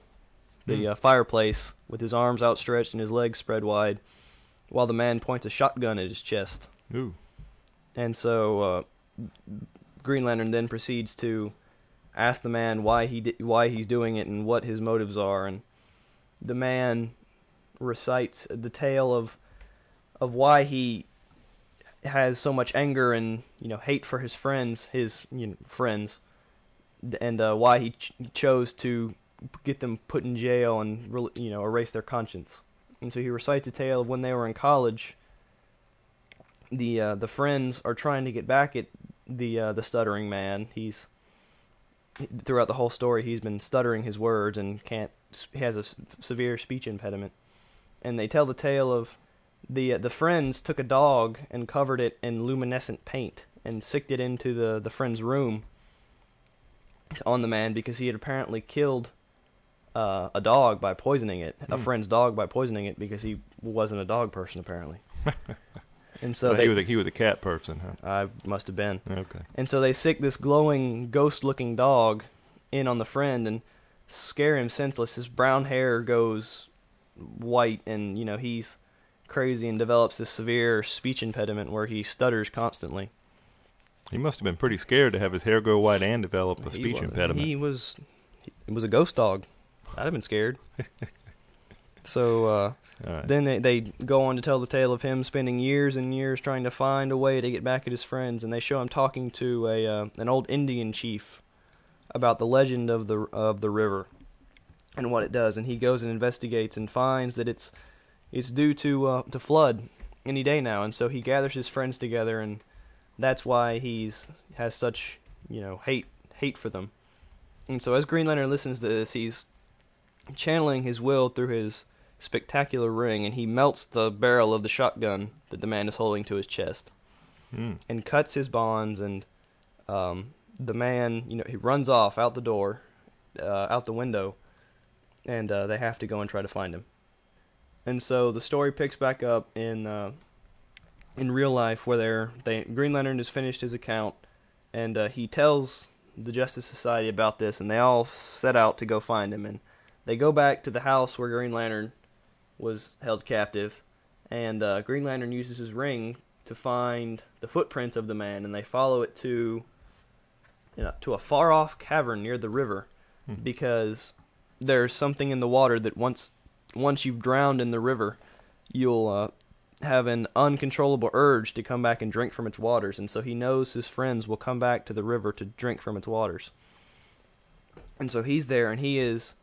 the Hmm. uh, fireplace, with his arms outstretched and his legs spread wide, while the man points a shotgun at his chest. Ooh. And so uh, Green Lantern then proceeds to ask the man why he di- why he's doing it and what his motives are, and the man recites the tale of of why he has so much anger and you know hate for his friends, his you know, friends, and uh, why he ch- chose to get them put in jail and rel- you know erase their conscience. And so he recites a tale of when they were in college the uh, the friends are trying to get back at the uh, the stuttering man. He's throughout the whole story he's been stuttering his words and can't he has a s- severe speech impediment. And they tell the tale of the uh, the friends took a dog and covered it in luminescent paint and sicked it into the the friend's room on the man because he had apparently killed uh, a dog by poisoning it, a Hmm. friend's dog by poisoning it because he wasn't a dog person apparently. and so they, he was a, he was a cat person, huh? I must have been. Okay. And so they sick this glowing, ghost looking dog in on the friend and scare him senseless. His brown hair goes white, and, you know, he's crazy and develops this severe speech impediment where he stutters constantly. He must have been pretty scared to have his hair go white and develop a He speech wa- impediment. He was, it was a ghost dog. I'd have been scared. so, uh, right. Then they, they go on to tell the tale of him spending years and years trying to find a way to get back at his friends, and they show him talking to a uh, an old Indian chief about the legend of the of the river and what it does. And he goes and investigates and finds that it's it's due to uh, to flood any day now. And so he gathers his friends together, and that's why he's has such you know hate hate for them. And so as Green Lantern listens to this, he's channeling his will through his spectacular ring, and he melts the barrel of the shotgun that the man is holding to his chest, Hmm. and cuts his bonds. And um, the man, you know, he runs off out the door, uh, out the window, and uh, they have to go and try to find him. And so the story picks back up in uh, in real life, where they're, they Green Lantern has finished his account, and uh, he tells the Justice Society about this, and they all set out to go find him. And they go back to the house where Green Lantern was held captive, and uh, Green Lantern uses his ring to find the footprint of the man, and they follow it to you know, to a far off cavern near the river, Hmm. because there's something in the water that once once you've drowned in the river, you'll uh, have an uncontrollable urge to come back and drink from its waters, and so he knows his friends will come back to the river to drink from its waters. And so he's there, and he is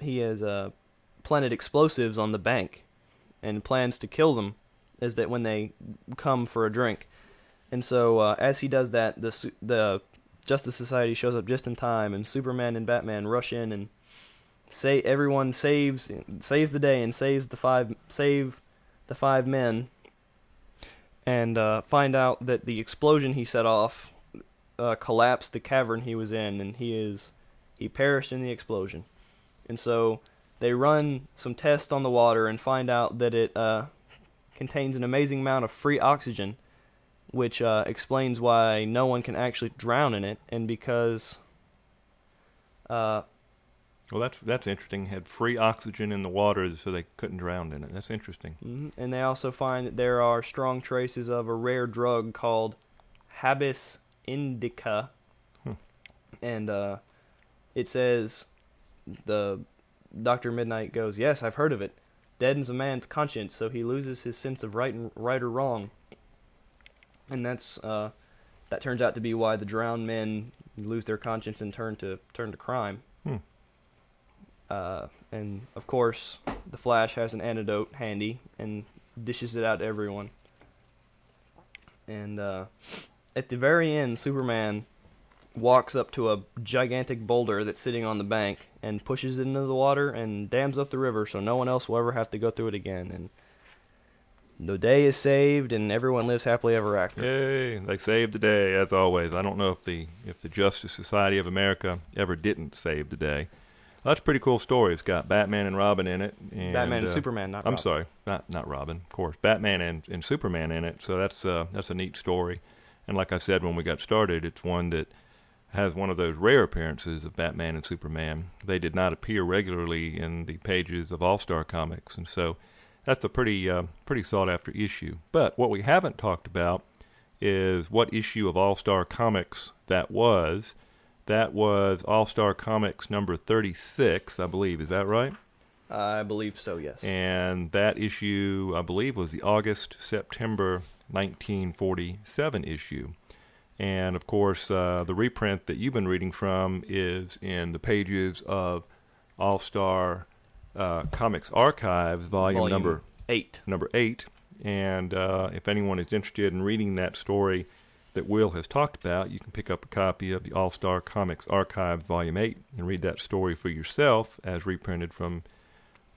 he has uh, planted explosives on the bank, and plans to kill them, is that when they come for a drink. And so uh, as he does that, the the Justice Society shows up just in time, and Superman and Batman rush in and say everyone saves saves the day and saves the five save the five men, and uh, find out that the explosion he set off uh, collapsed the cavern he was in, and he is he perished in the explosion. And so they run some tests on the water and find out that it uh, contains an amazing amount of free oxygen, which uh, explains why no one can actually drown in it, and because uh, Well, that's that's interesting. Had free oxygen in the water, so they couldn't drown in it. That's interesting. Mhm. And they also find that there are strong traces of a rare drug called Habis indica. Hmm. And uh, it says the Doctor Midnight goes, "Yes, I've heard of it. Deadens a man's conscience, so he loses his sense of right and right or wrong." And that's uh, that turns out to be why the drowned men lose their conscience and turn to turn to crime. Hmm. Uh, and of course, the Flash has an antidote handy and dishes it out to everyone. And uh, at the very end, Superman walks up to a gigantic boulder that's sitting on the bank and pushes it into the water and dams up the river so no one else will ever have to go through it again. And the day is saved and everyone lives happily ever after. Yay! They saved the day as always. I don't know if the if the Justice Society of America ever didn't save the day. That's a pretty cool story. It's got Batman and Robin in it. And, Batman and uh, Superman, not I'm Robin. sorry, not not Robin, of course. Batman and, and Superman in it. So that's uh, that's a neat story. And like I said when we got started, it's one that has one of those rare appearances of Batman and Superman. They did not appear regularly in the pages of All Star Comics, and so that's a pretty uh, pretty sought after issue. But what we haven't talked about is what issue of All Star Comics that was. That was All Star Comics number 36, I believe. Is that right? I believe so, yes. And that issue, I believe, was the August September 1947 issue. And of course, uh, the reprint that you've been reading from is in the pages of All Star uh, Comics Archive, volume, Volume number eight. number eight. And uh, if anyone is interested in reading that story that Will has talked about, you can pick up a copy of the All Star Comics Archive Volume 8 and read that story for yourself as reprinted from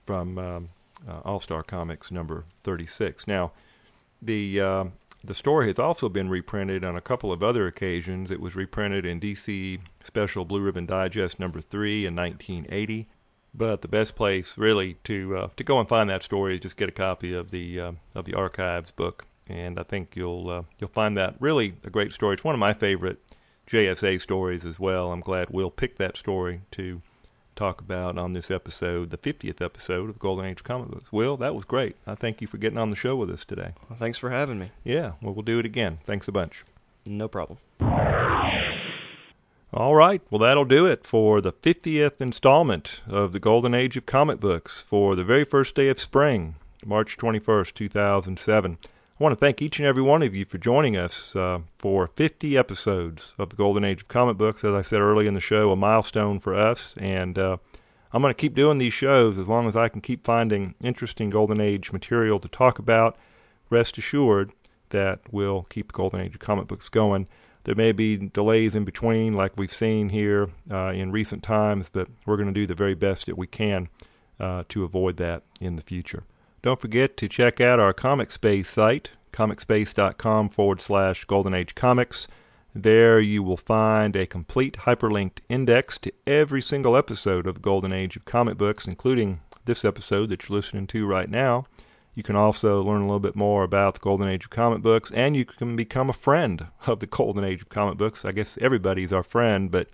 from um, uh, All Star Comics number 36. Now, the uh, the story has also been reprinted on a couple of other occasions. It was reprinted in DC Special Blue Ribbon Digest number 3 in 1980. But the best place really to uh, to go and find that story is just get a copy of the uh, of the archives book, and I think you'll uh, you'll find that really a great story. It's one of my favorite JSA stories as well. I'm glad Will picked that story to talk about on this episode, the 50th episode of Golden Age of Comic Books. Will, that was great. I thank you for getting on the show with us today. Well, thanks for having me. Yeah, well, we'll do it again. Thanks a bunch. No problem. All right, well, that'll do it for the 50th installment of the Golden Age of Comic Books for the very first day of spring, March 21st, 2007. I want to thank each and every one of you for joining us uh, for 50 episodes of the Golden Age of Comic Books. As I said early in the show, a milestone for us, and uh, I'm going to keep doing these shows as long as I can keep finding interesting Golden Age material to talk about. Rest assured that we'll keep the Golden Age of Comic Books going. There may be delays in between, like we've seen here uh, in recent times, but we're going to do the very best that we can uh, to avoid that in the future. Don't forget to check out our Comic Space site, comicspace.com forward slash Golden Age Comics. There you will find a complete hyperlinked index to every single episode of Golden Age of Comic Books, including this episode that you're listening to right now. You can also learn a little bit more about the Golden Age of Comic Books, and you can become a friend of the Golden Age of Comic Books. I guess everybody's our friend, but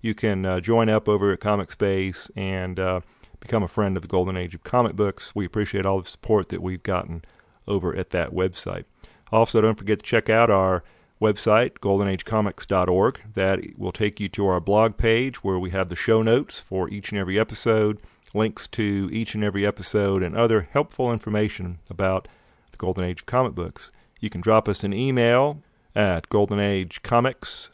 you can uh, join up over at Comic Space and uh, become a friend of the Golden Age of Comic Books. We appreciate all the support that we've gotten over at that website. Also, don't forget to check out our website, goldenagecomics.org. That will take you to our blog page where we have the show notes for each and every episode, links to each and every episode, and other helpful information about the Golden Age of comic books. You can drop us an email at goldenagecomics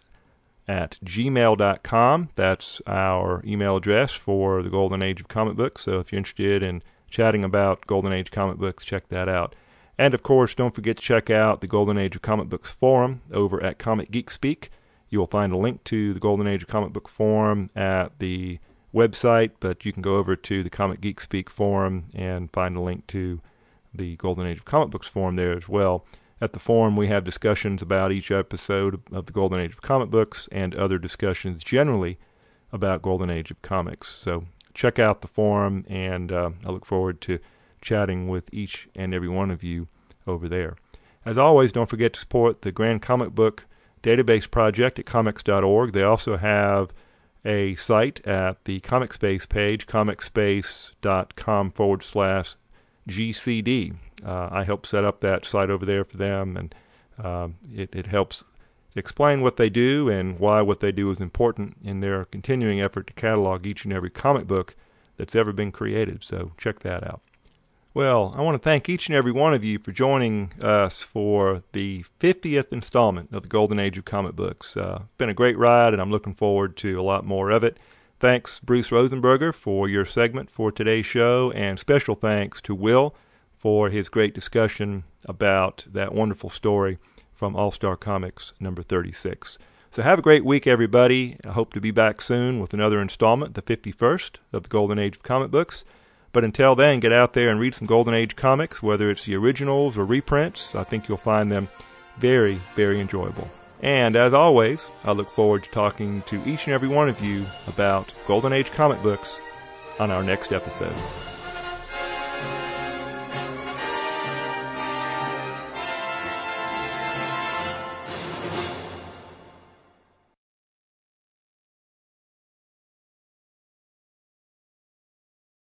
at gmail.com. That's our email address for the Golden Age of comic books. So if you're interested in chatting about Golden Age comic books, check that out. And of course, don't forget to check out the Golden Age of Comic Books forum over at Comic Geek Speak. You will find a link to the Golden Age of Comic Book forum at the website, but you can go over to the Comic Geek Speak forum and find a link to the Golden Age of Comic Books forum there as well. At the forum, we have discussions about each episode of the Golden Age of Comic Books and other discussions generally about Golden Age of Comics. So check out the forum, and uh, I look forward to chatting with each and every one of you over there. As always, don't forget to support the Grand Comic Book Database Project at comics.org. They also have a site at the Comic Space page, comicspace.com forward slash GCD. Uh, I help set up that site over there for them, and um, it, it helps explain what they do and why what they do is important in their continuing effort to catalog each and every comic book that's ever been created. So check that out. Well, I want to thank each and every one of you for joining us for the 50th installment of the Golden Age of Comic Books. Uh, been a great ride, and I'm looking forward to a lot more of it. Thanks, Bruce Rosenberger, for your segment for today's show, and special thanks to Will for his great discussion about that wonderful story from All Star Comics number 36. So have a great week, everybody. I hope to be back soon with another installment, the 51st of the Golden Age of Comic Books. But until then, get out there and read some Golden Age comics, whether it's the originals or reprints. I think you'll find them very, very enjoyable. And as always, I look forward to talking to each and every one of you about Golden Age comic books on our next episode.